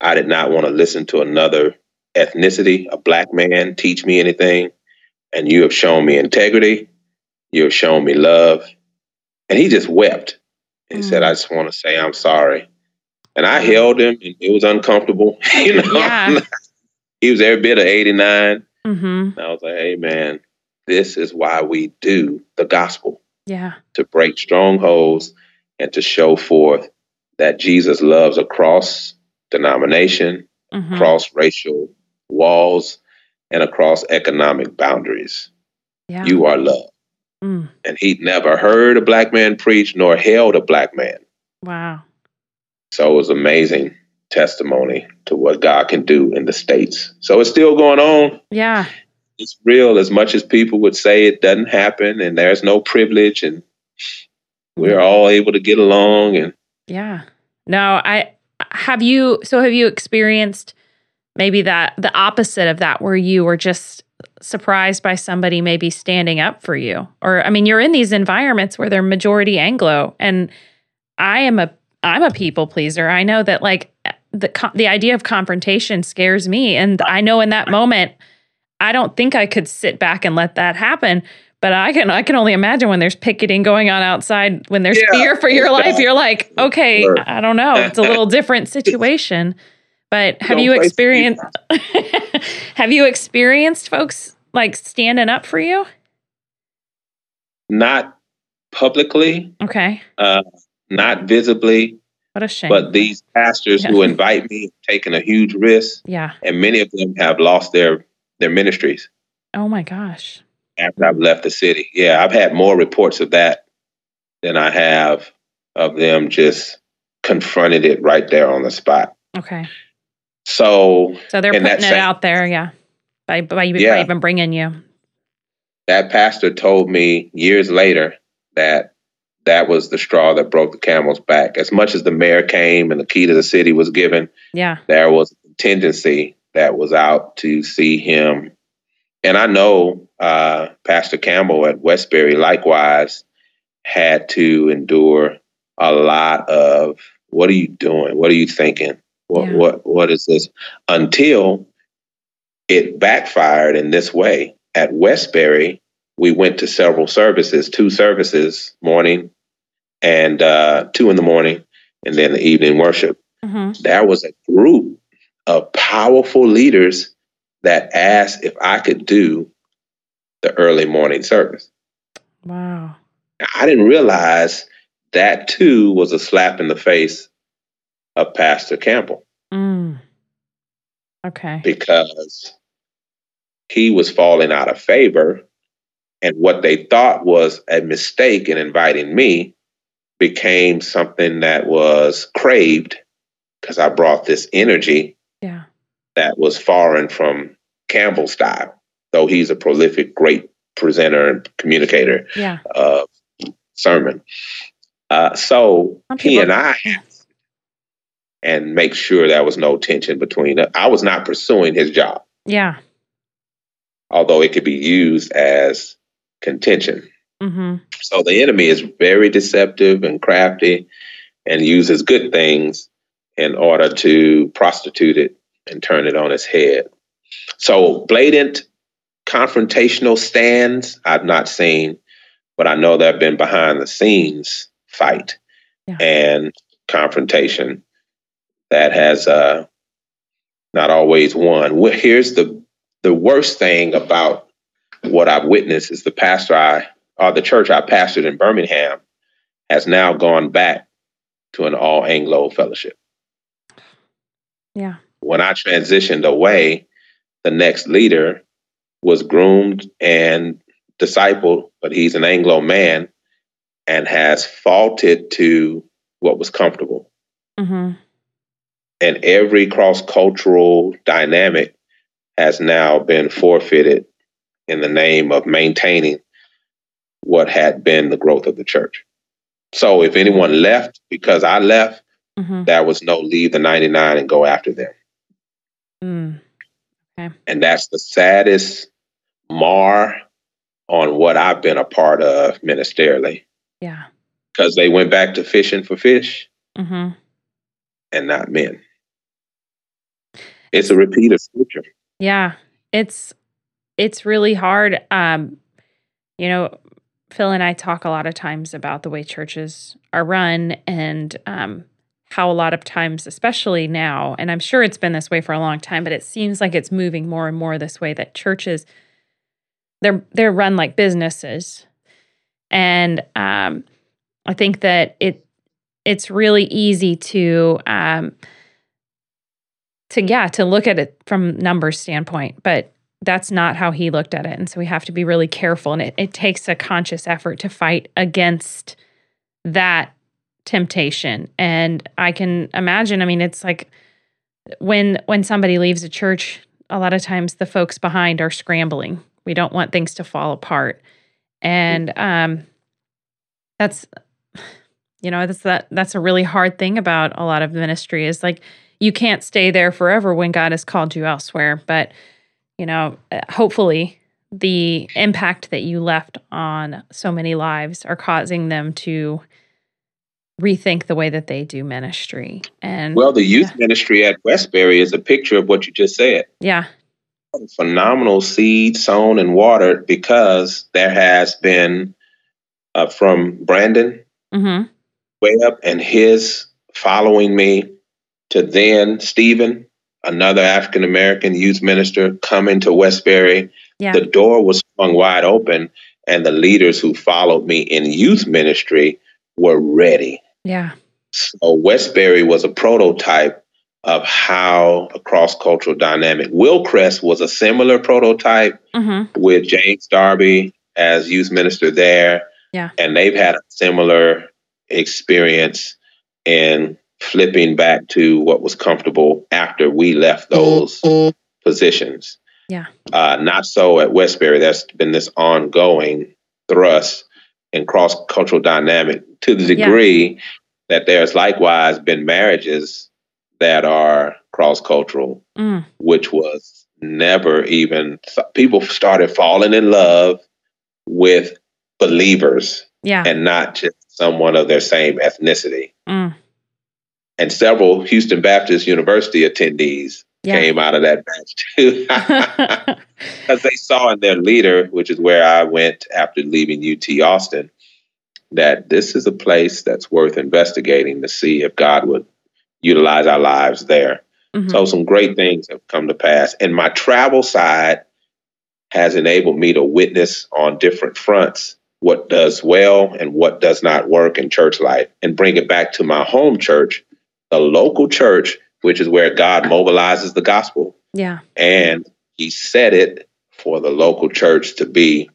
I did not want to listen to another ethnicity, a black man, teach me anything. And you have shown me integrity. You have shown me love. And he just wept. He Mm. said, I just want to say I'm sorry. And I held him, and it was uncomfortable. you know, Yeah. he was every bit of 89. Mm-hmm. And I was like, hey, man, this is why we do the gospel Yeah. to break strongholds and to show forth that Jesus loves across denomination, Mm-hmm. across racial walls, and across economic boundaries. yeah. You are loved. Mm. And he'd never heard a black man preach nor held a black man. Wow. So it was amazing testimony to what God can do in the States. So it's still going on. Yeah. It's real as much as people would say it doesn't happen and there's no privilege and we're all able to get along and Yeah. No, I have you so have you experienced maybe that the opposite of that where you were just surprised by somebody maybe standing up for you or i mean you're in these environments where they're majority anglo and i am a i'm a people pleaser. I know that like the the idea of confrontation scares me. And i know in that moment i don't think i could sit back and let that happen. But i can i can only imagine when there's picketing going on outside when there's Yeah. fear for your life you're like okay Sure. i don't know. It's a little different situation. But have Don't you experienced have you experienced folks like standing up for you? Not publicly, okay. Uh, not visibly, what a shame. but these pastors who invite me have taken a huge risk yeah. and many of them have lost their their ministries. Oh my gosh. After I've left the city. Yeah, I've had more reports of that than I have of them just confronted it right there on the spot. okay. So so they're putting it same- out there yeah. By by, by even bringing you. That pastor told me years later that that was the straw that broke the camel's back. As much as the mayor came and the key to the city was given, yeah there was a contingency that was out to see him. And I know uh, Pastor Campbell at Westbury likewise had to endure a lot of what are you doing? What are you thinking? What Yeah. what what is this? Until it backfired in this way. At Westbury, we went to several services, two services, morning and uh, two in the morning, and then the evening worship hmm there was a group of powerful leaders that asked if I could do the early morning service. wow I didn't realize that too was a slap in the face of Pastor Campbell mm. okay because he was falling out of favor. And what they thought was a mistake in inviting me became something that was craved because I brought this energy yeah that was foreign from Campbell's style, though he's a prolific, great presenter and communicator yeah of sermon. Uh, so he and I and make sure there was no tension between us. I was not pursuing his job, yeah although it could be used as contention. hmm So the enemy is very deceptive and crafty and uses good things in order to prostitute it and turn it on its head. So blatant confrontational stands I've not seen, but I know there have been behind the scenes fight Yeah. and confrontation that has uh, not always won. Well, here's the the worst thing about what I've witnessed is the pastor I or the church I pastored in Birmingham has now gone back to an all Anglo fellowship. yeah When I transitioned away, the next leader was groomed and discipled, but he's an Anglo man and has faulted to what was comfortable. Mm-hmm. And every cross cultural dynamic has now been forfeited in the name of maintaining what had been the growth of the church. So if anyone left because I left, hmm there was no leave the 99 and go after them. mm. And that's the saddest mar on what I've been a part of ministerially yeah because they went back to fishing for fish hmm and not men. It's a repeat of scripture. Yeah, it's it's really hard. Um, you know, Phil and I talk a lot of times about the way churches are run and um, how a lot of times, especially now, and I'm sure it's been this way for a long time, but it seems like it's moving more and more this way that churches they're they're run like businesses, and um, I think that it it's really easy to um, to yeah to look at it from numbers standpoint but that's not how he looked at it. And so we have to be really careful. And it, it takes a conscious effort to fight against that temptation. And I can imagine, I mean, it's like when when somebody leaves a church, a lot of times the folks behind are scrambling. We don't want things to fall apart. And um that's you know, that's that that's a really hard thing about a lot of ministry is like you can't stay there forever when God has called you elsewhere. But you know, uh, hopefully the impact that you left on so many lives are causing them to rethink the way that they do ministry. And well, the youth yeah. ministry at Westbury is a picture of what you just said. Yeah. Phenomenal seed sown and watered because there has been uh, from Brandon mm-hmm. Webb and his following me to then Stephen another African American youth minister coming to Westbury. Yeah. The door was swung wide open, and the leaders who followed me in youth ministry were ready. Yeah. So Westbury was a prototype of how a cross cultural dynamic. Wilcrest was a similar prototype mm-hmm. with James Darby as youth minister there. Yeah. And they've had a similar experience in flipping back to what was comfortable after we left those positions. Yeah. Uh, not so at Westbury. That's been this ongoing thrust in cross cultural dynamic to the degree yeah. that there's likewise been marriages that are cross cultural, mm. which was never even people started falling in love with believers yeah. and not just someone of their same ethnicity. Mm and several Houston Baptist University attendees yeah. came out of that batch too, because they saw in their leader, which is where I went after leaving UT Austin, that this is a place that's worth investigating to see if God would utilize our lives there. Mm-hmm. So some great things have come to pass, and my travel side has enabled me to witness on different fronts what does well and what does not work in church life and bring it back to my home church the local church, which is where God mobilizes the gospel. Yeah. And he set it for the local church to be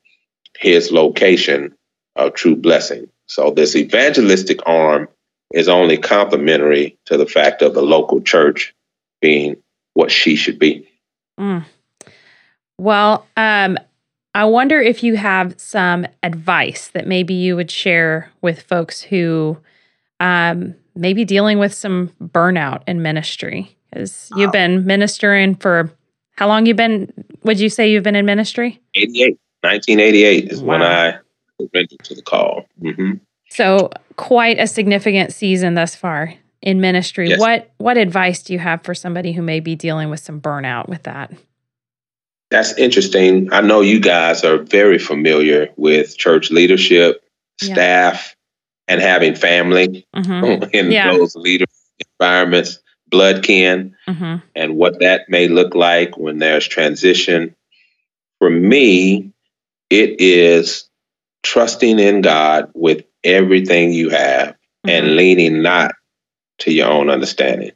his location of true blessing. So this evangelistic arm is only complementary to the fact of the local church being what she should be. Mm. Well, um, I wonder if you have some advice that maybe you would share with folks who um, maybe dealing with some burnout in ministry because you've been ministering for how long you've been would you say you've been in ministry? 88 1988 is wow. when i went to the call. Mm-hmm. so quite a significant season thus far in ministry. Yes. what what advice do you have for somebody who may be dealing with some burnout with that? That's interesting. I know you guys are very familiar with church leadership staff and having family mm-hmm. in yeah. those leader environments, blood kin, mm-hmm. and what that may look like when there's transition. For me, it is trusting in God with everything you have mm-hmm. and leaning not to your own understanding.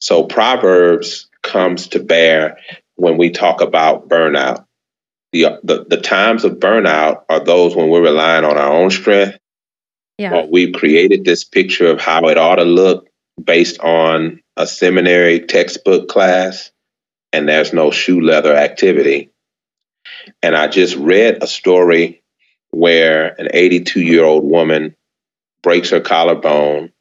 So Proverbs comes to bear when we talk about burnout. The, the, the times of burnout are those when we're relying on our own strength yeah. Well, we've created this picture of how it ought to look based on a seminary textbook class, and there's no shoe leather activity. And I just read a story where an 82 year old woman breaks her collarbone,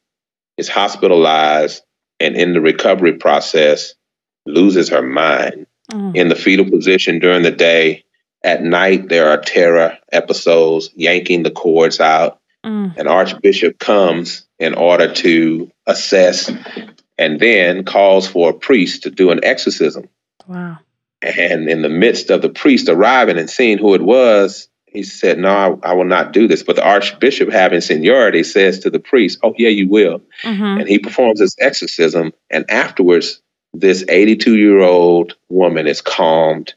is hospitalized, and in the recovery process, loses her mind. Mm. In the fetal position during the day, at night, there are terror episodes, yanking the cords out, Mm. An archbishop comes in order to assess and then calls for a priest to do an exorcism. Wow. And in the midst of the priest arriving and seeing who it was, he said, No, I, I will not do this. But the archbishop, having seniority, says to the priest, Oh, yeah, you will. Mm-hmm. And he performs this exorcism. And afterwards, this 82 year old woman is calmed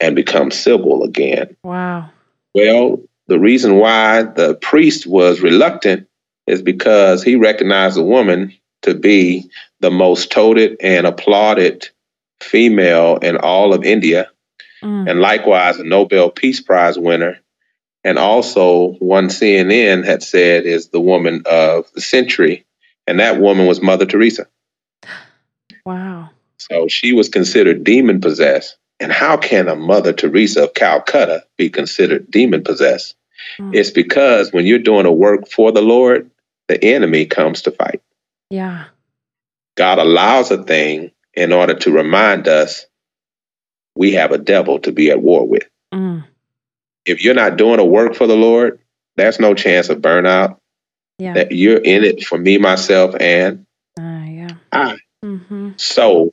and becomes civil again. Wow. Well, the reason why the priest was reluctant is because he recognized the woman to be the most toted and applauded female in all of India. mm. and likewise a Nobel Peace Prize winner. And also, one CNN had said is the woman of the century, and that woman was Mother Teresa. Wow. So she was considered demon possessed. And how can a Mother Teresa of Calcutta be considered demon possessed? Mm. It's because when you're doing a work for the Lord, the enemy comes to fight. Yeah. God allows a thing in order to remind us we have a devil to be at war with. Mm. If you're not doing a work for the Lord, there's no chance of burnout. Yeah. That you're in it for me, myself, and uh, yeah. I. Mm-hmm. So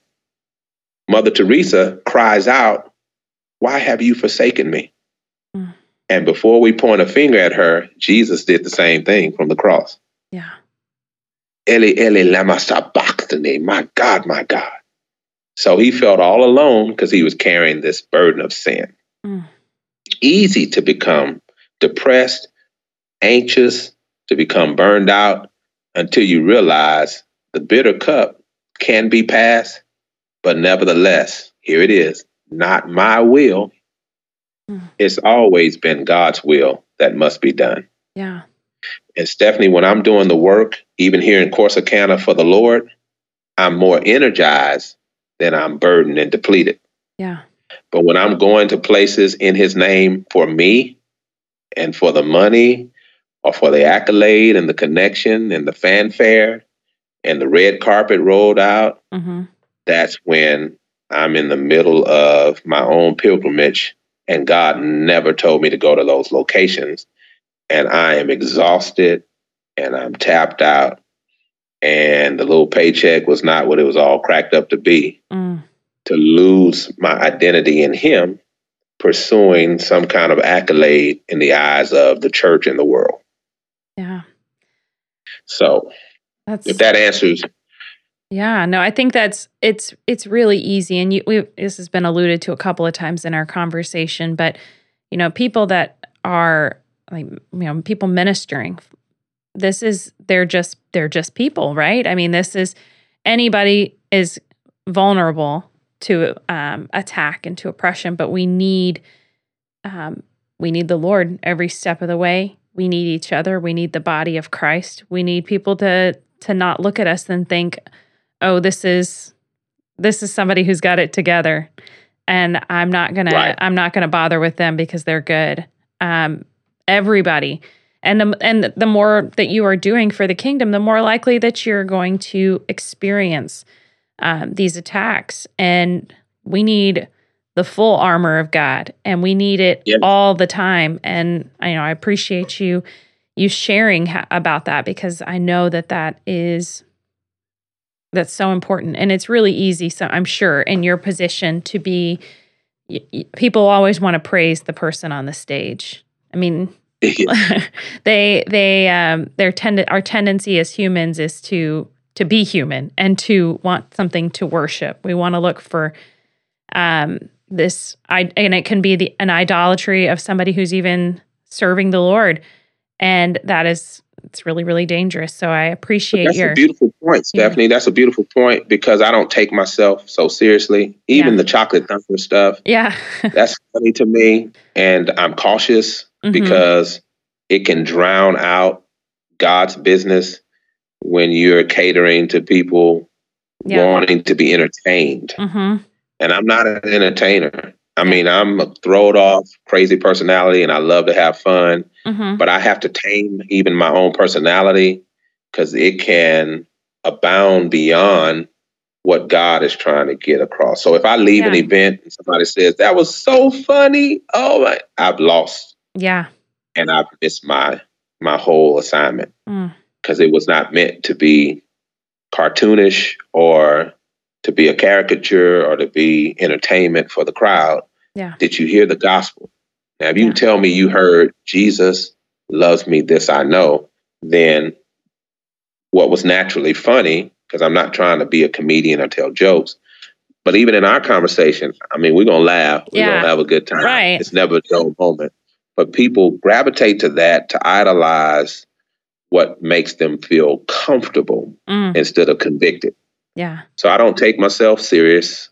Mother Teresa cries out, Why have you forsaken me? And before we point a finger at her, Jesus did the same thing from the cross. Yeah. Eli, Eli, lama sabachthani. My God, my God. So he felt all alone because he was carrying this burden of sin. Mm. Easy to become depressed, anxious, to become burned out until you realize the bitter cup can be passed, but nevertheless, here it is not my will. Mm. It's always been God's will that must be done. Yeah. And Stephanie, when I'm doing the work, even here in Corsicana for the Lord, I'm more energized than I'm burdened and depleted. Yeah. But when I'm going to places in his name for me and for the money or for the accolade and the connection and the fanfare and the red carpet rolled out, mm-hmm. that's when I'm in the middle of my own pilgrimage. And God never told me to go to those locations and I am exhausted and I'm tapped out and the little paycheck was not what it was all cracked up to be. Mm. To lose my identity in him, pursuing some kind of accolade in the eyes of the church and the world. Yeah. So that's, if that answers yeah, no, I think that's it's it's really easy, and you, we, this has been alluded to a couple of times in our conversation. But you know, people that are like you know people ministering this is they're just they're just people right? I mean this is anybody is vulnerable to um, attack and to oppression but we need um, we need the lord every step of the way. We need each other. We need the body of christ. We need people to to not look at us and think oh this is this is somebody who's got it together and i'm not gonna right. i'm not gonna bother with them because they're good um, everybody. And the, and the more that you are doing for the kingdom, the more likely that you're going to experience um, these attacks. And we need the full armor of God, and we need it yes. all the time. And I you know I appreciate you you sharing ha- about that because I know that that is that's so important, and it's really easy. So I'm sure in your position to be people always want to praise the person on the stage I mean, they they um their tend our tendency as humans is to to be human and to want something to worship. We want to look for um this I and it can be the an idolatry of somebody who's even serving the Lord. And that is it's really really dangerous. So I appreciate that's your a beautiful point, Stephanie. Yeah. That's a beautiful point because I don't take myself so seriously. Even yeah. the chocolate thunder stuff. Yeah. that's funny to me. And I'm cautious mm-hmm. because it can drown out God's business when you're catering to people yeah. wanting to be entertained. Mm-hmm. And I'm not an entertainer. I mean, I'm a throw it off, crazy personality, and I love to have fun. Mm-hmm. But I have to tame even my own personality because it can abound beyond what God is trying to get across. So if I leave yeah. an event and somebody says that was so funny, oh my, I've lost. Yeah. And I've missed my my whole assignment because mm. it was not meant to be cartoonish or to be a caricature or to be entertainment for the crowd. Yeah. Did you hear the gospel? Now, if you yeah. tell me you heard Jesus loves me, this I know, then what was naturally funny, because I'm not trying to be a comedian or tell jokes, but even in our conversation, I mean, we're gonna laugh, we're yeah. gonna have a good time. Right. It's never a dull moment. But people gravitate to that to idolize what makes them feel comfortable mm. instead of convicted. Yeah. So I don't take myself serious.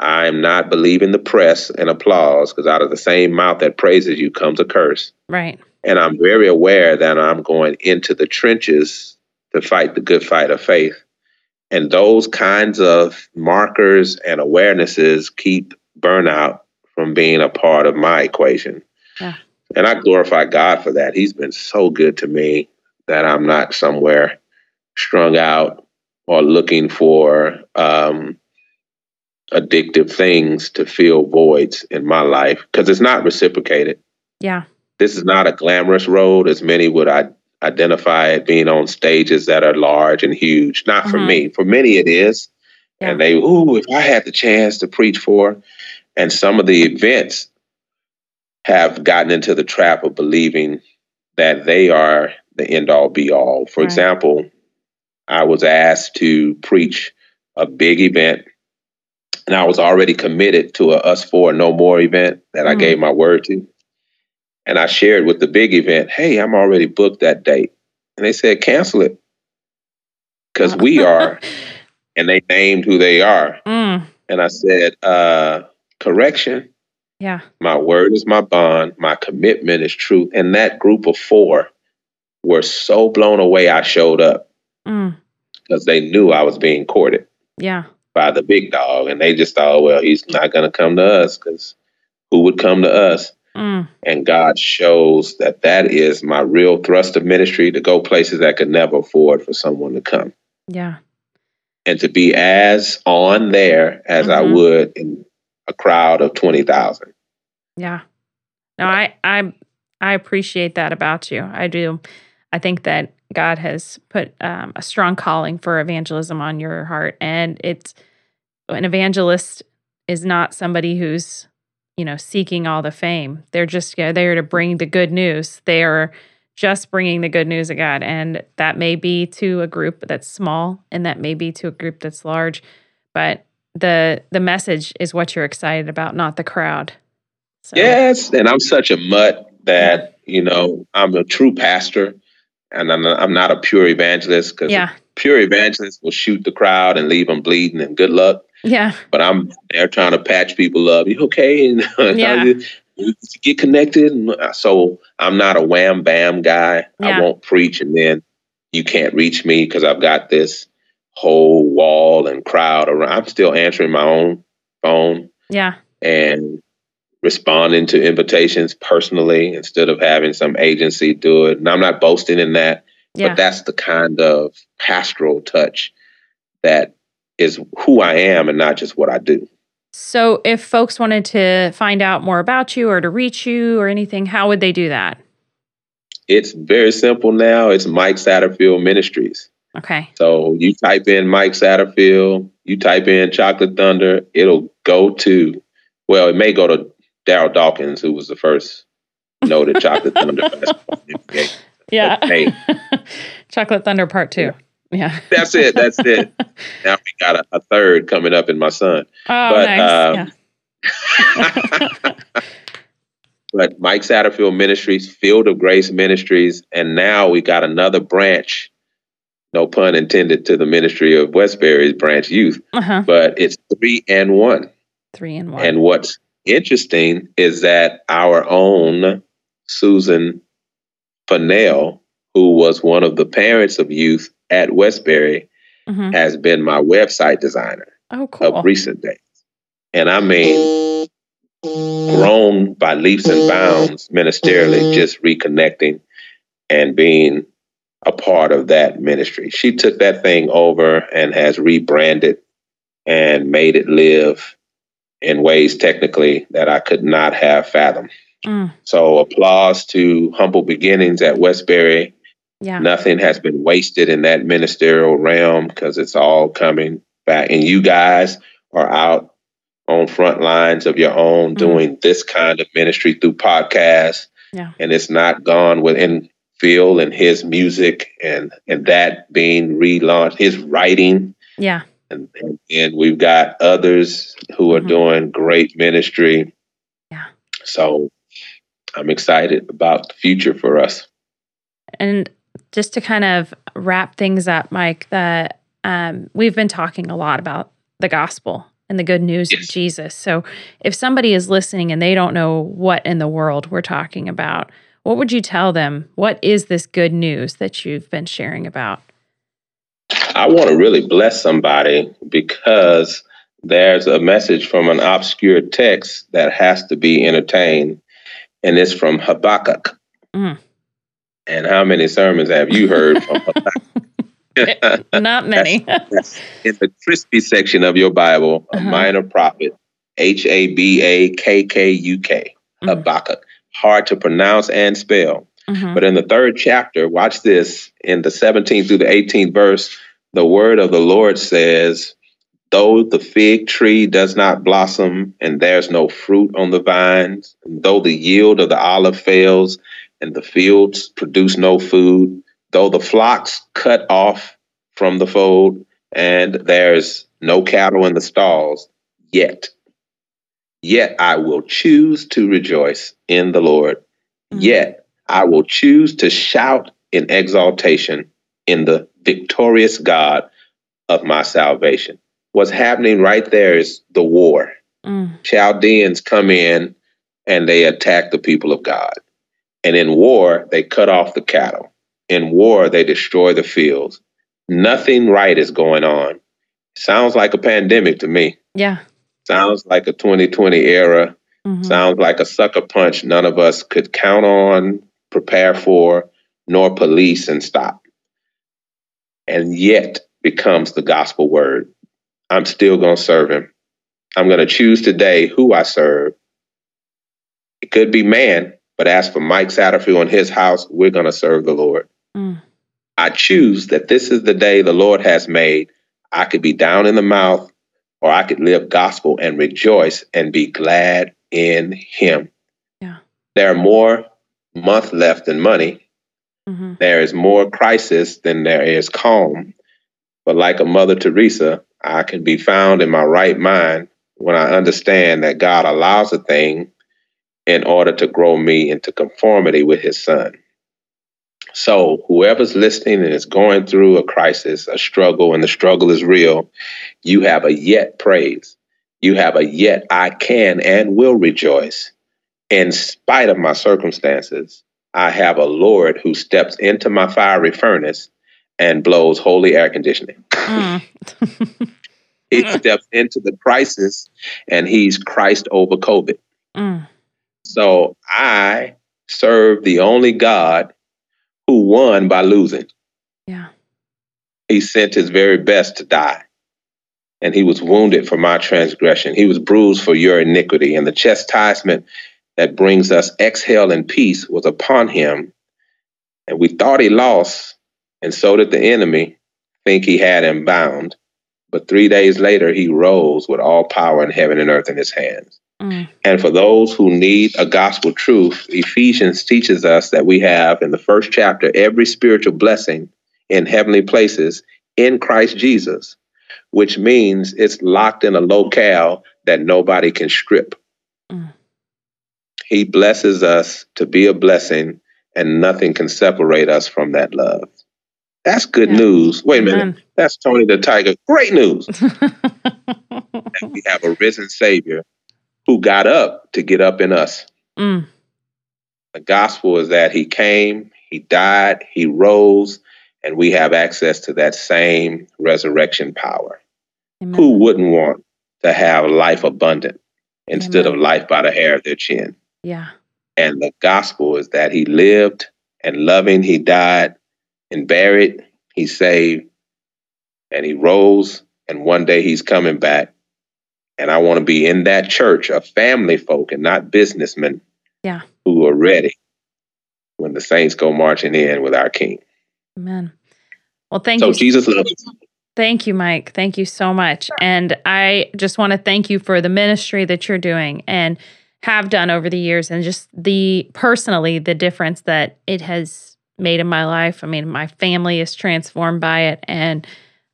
I'm not believing the press and applause because out of the same mouth that praises you comes a curse. Right. And I'm very aware that I'm going into the trenches to fight the good fight of faith. And those kinds of markers and awarenesses keep burnout from being a part of my equation. Yeah. And I glorify God for that. He's been so good to me that I'm not somewhere strung out or looking for um, addictive things to fill voids in my life because it's not reciprocated. Yeah. This is not a glamorous road as many would I identify it being on stages that are large and huge. Not for Mhm. me. For many it is. Yeah. And they, ooh, if I had the chance to preach for. And some of the events have gotten into the trap of believing that they are the end all be all. For Right. example, I was asked to preach a big event, and I was already committed to a Us Four No More event that I Mhm. gave my word to. And I shared with the big event, hey, I'm already booked that date. And they said, cancel it. Because we are, and they named who they are. Mm. And I said, uh, correction. Yeah. My word is my bond. My commitment is truth. And that group of four were so blown away I showed up Mm. because they knew I was being courted Yeah. By the big dog. And they just thought, well, he's not going to come to us because who would come to us? Mm. And God shows that that is my real thrust of ministry to go places that could never afford for someone to come Yeah. and to be as on there as I Mhm. would in a crowd of 20,000. Yeah. No, I I I appreciate that about you. I do. I think that God has put um, a strong calling for evangelism on your heart, and it's an evangelist is not somebody who's you know seeking all the fame. They're just you know, there to bring the good news. They are just bringing the good news of God, and that may be to a group that's small, and that may be to a group that's large, but the the message is what you're excited about, not the crowd. So, Yes, and I'm such a mutt that you know I'm a true pastor, and I'm not, I'm not a pure evangelist because Yeah. pure evangelists will shoot the crowd and leave them bleeding and good luck. Yeah. But I'm there trying to patch people up. You okay? And Yeah. get connected. Uh, so I'm not a wham bam guy. Yeah. I won't preach and then you can't reach me because I've got this whole wall and crowd around. I'm still answering my own phone Yeah. and responding to invitations personally instead of having some agency do it. And I'm not boasting in that, Yeah. but that's the kind of pastoral touch that is who I am and not just what I do. So, if folks wanted to find out more about you or to reach you or anything, how would they do that? It's very simple now. It's Mike Satterfield Ministries. Okay. So you type in Mike Satterfield, you type in Chocolate Thunder, it'll go to, well, it may go to Darryl Dawkins, who was the first noted Chocolate Thunder NBA. Yeah. Hey. Chocolate Thunder Part Two. Yeah. That's it. That's it. Now we got a, a third coming up in my son. Oh, But, nice. um, yeah. but Mike Satterfield Ministries, Field of Grace Ministries, and now we got another branch, no pun intended, to the ministry of Westbury's branch youth, Uh huh. but it's three and one. Three and one. And what's interesting is that our own Susan Fennell, who was one of the parents of youth at Westbury, Mhm. has been my website designer Oh, cool. of recent days. And I mean, grown by leaps and bounds ministerially, just reconnecting and being a part of that ministry. She took that thing over and has rebranded and made it live in ways technically that I could not have fathomed. Mm, So applause to humble beginnings at Westbury. yeah. Nothing has been wasted in that ministerial realm because it's all coming back. And you guys are out on front lines of your own Mhm. doing this kind of ministry through podcasts. Yeah. And it's not gone within Phil and his music and and that being relaunched, his writing. Yeah. And, and, we've got others who are Mhm. doing great ministry. Yeah. So I'm excited about the future for us. And just to kind of wrap things up, Mike, that um, we've been talking a lot about the gospel and the good news yes. of Jesus. So if somebody is listening and they don't know what in the world we're talking about, what would you tell them? What is this good news that you've been sharing about? I want to really bless somebody because there's a message from an obscure text that has to be entertained, and it's from Habakkuk. Mm. And how many sermons have you heard from Habakkuk? Not many. that's, that's in the crispy section of your Bible, a uh-huh. minor prophet, H A B A K K U K, mm. Habakkuk. Hard to pronounce and spell. Mm-hmm. But in the third chapter, watch this in the 17th through the 18th verse, the word of the Lord says, Though the fig tree does not blossom and there's no fruit on the vines, though the yield of the olive fails and the fields produce no food, though the flocks cut off from the fold and there's no cattle in the stalls, yet, yet I will choose to rejoice in the Lord. Mm-hmm. Yet I will choose to shout in exaltation in the victorious God of my salvation what's happening right there is the war. Mm. Chaldeans come in and they attack the people of God. And in war, they cut off the cattle. In war, they destroy the fields. Nothing right is going on. Sounds like a pandemic to me. Yeah. Sounds like a 2020 era. Mm-hmm. Sounds like a sucker punch none of us could count on, prepare for, nor police and stop. And yet becomes the gospel word. I'm still going to serve him. I'm going to choose today who I serve. It could be man, but as for Mike Satterfield and his house, we're going to serve the Lord. Mm. I choose that this is the day the Lord has made. I could be down in the mouth, or I could live gospel and rejoice and be glad in Him. Yeah. There are more months left than money. Mm-hmm. There is more crisis than there is calm. But like a Mother Teresa, I can be found in my right mind when I understand that God allows a thing in order to grow me into conformity with his son. So, whoever's listening and is going through a crisis, a struggle, and the struggle is real, you have a yet praise. You have a yet I can and will rejoice. In spite of my circumstances, I have a Lord who steps into my fiery furnace and blows holy air conditioning. Mm. he steps into the crisis and he's Christ over COVID. Mm. So I serve the only God who won by losing. Yeah. He sent his very best to die. And he was wounded for my transgression. He was bruised for your iniquity. And the chastisement that brings us exhale and peace was upon him. And we thought he lost, and so did the enemy think he had him bound. But three days later, he rose with all power in heaven and earth in his hands. Mm. And for those who need a gospel truth, Ephesians teaches us that we have in the first chapter every spiritual blessing in heavenly places in Christ Jesus, which means it's locked in a locale that nobody can strip. Mm. He blesses us to be a blessing, and nothing can separate us from that love. That's good yeah. news. Wait a minute. That's Tony the Tiger. Great news. we have a risen Savior who got up to get up in us. Mm. The gospel is that he came, he died, he rose, and we have access to that same resurrection power. Amen. Who wouldn't want to have life abundant instead Amen. of life by the hair of their chin? Yeah. And the gospel is that he lived and loving, he died, and buried. He's saved and he rose, and one day he's coming back. And I want to be in that church of family folk and not businessmen yeah. who are ready when the saints go marching in with our King. Amen. Well, thank so you. So Jesus loves us. Thank you, Mike. Thank you so much. And I just want to thank you for the ministry that you're doing and have done over the years and just the personally the difference that it has made in my life. I mean, my family is transformed by it, and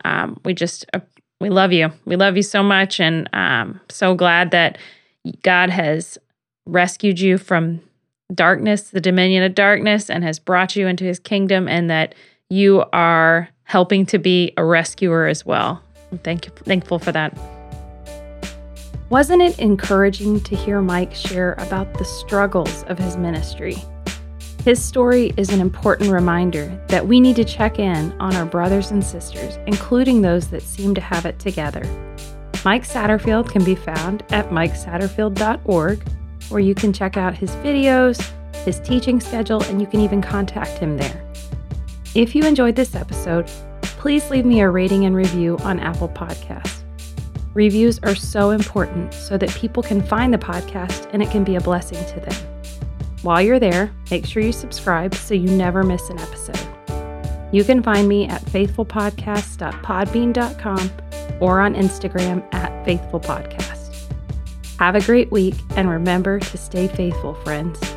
um, we just uh, we love you. We love you so much, and um, so glad that God has rescued you from darkness, the dominion of darkness, and has brought you into His kingdom, and that you are helping to be a rescuer as well. Thank you, thankful for that. Wasn't it encouraging to hear Mike share about the struggles of his ministry? His story is an important reminder that we need to check in on our brothers and sisters, including those that seem to have it together. Mike Satterfield can be found at mikesatterfield.org, where you can check out his videos, his teaching schedule, and you can even contact him there. If you enjoyed this episode, please leave me a rating and review on Apple Podcasts. Reviews are so important so that people can find the podcast and it can be a blessing to them. While you're there, make sure you subscribe so you never miss an episode. You can find me at faithfulpodcast.podbean.com or on Instagram at faithfulpodcast. Have a great week and remember to stay faithful, friends.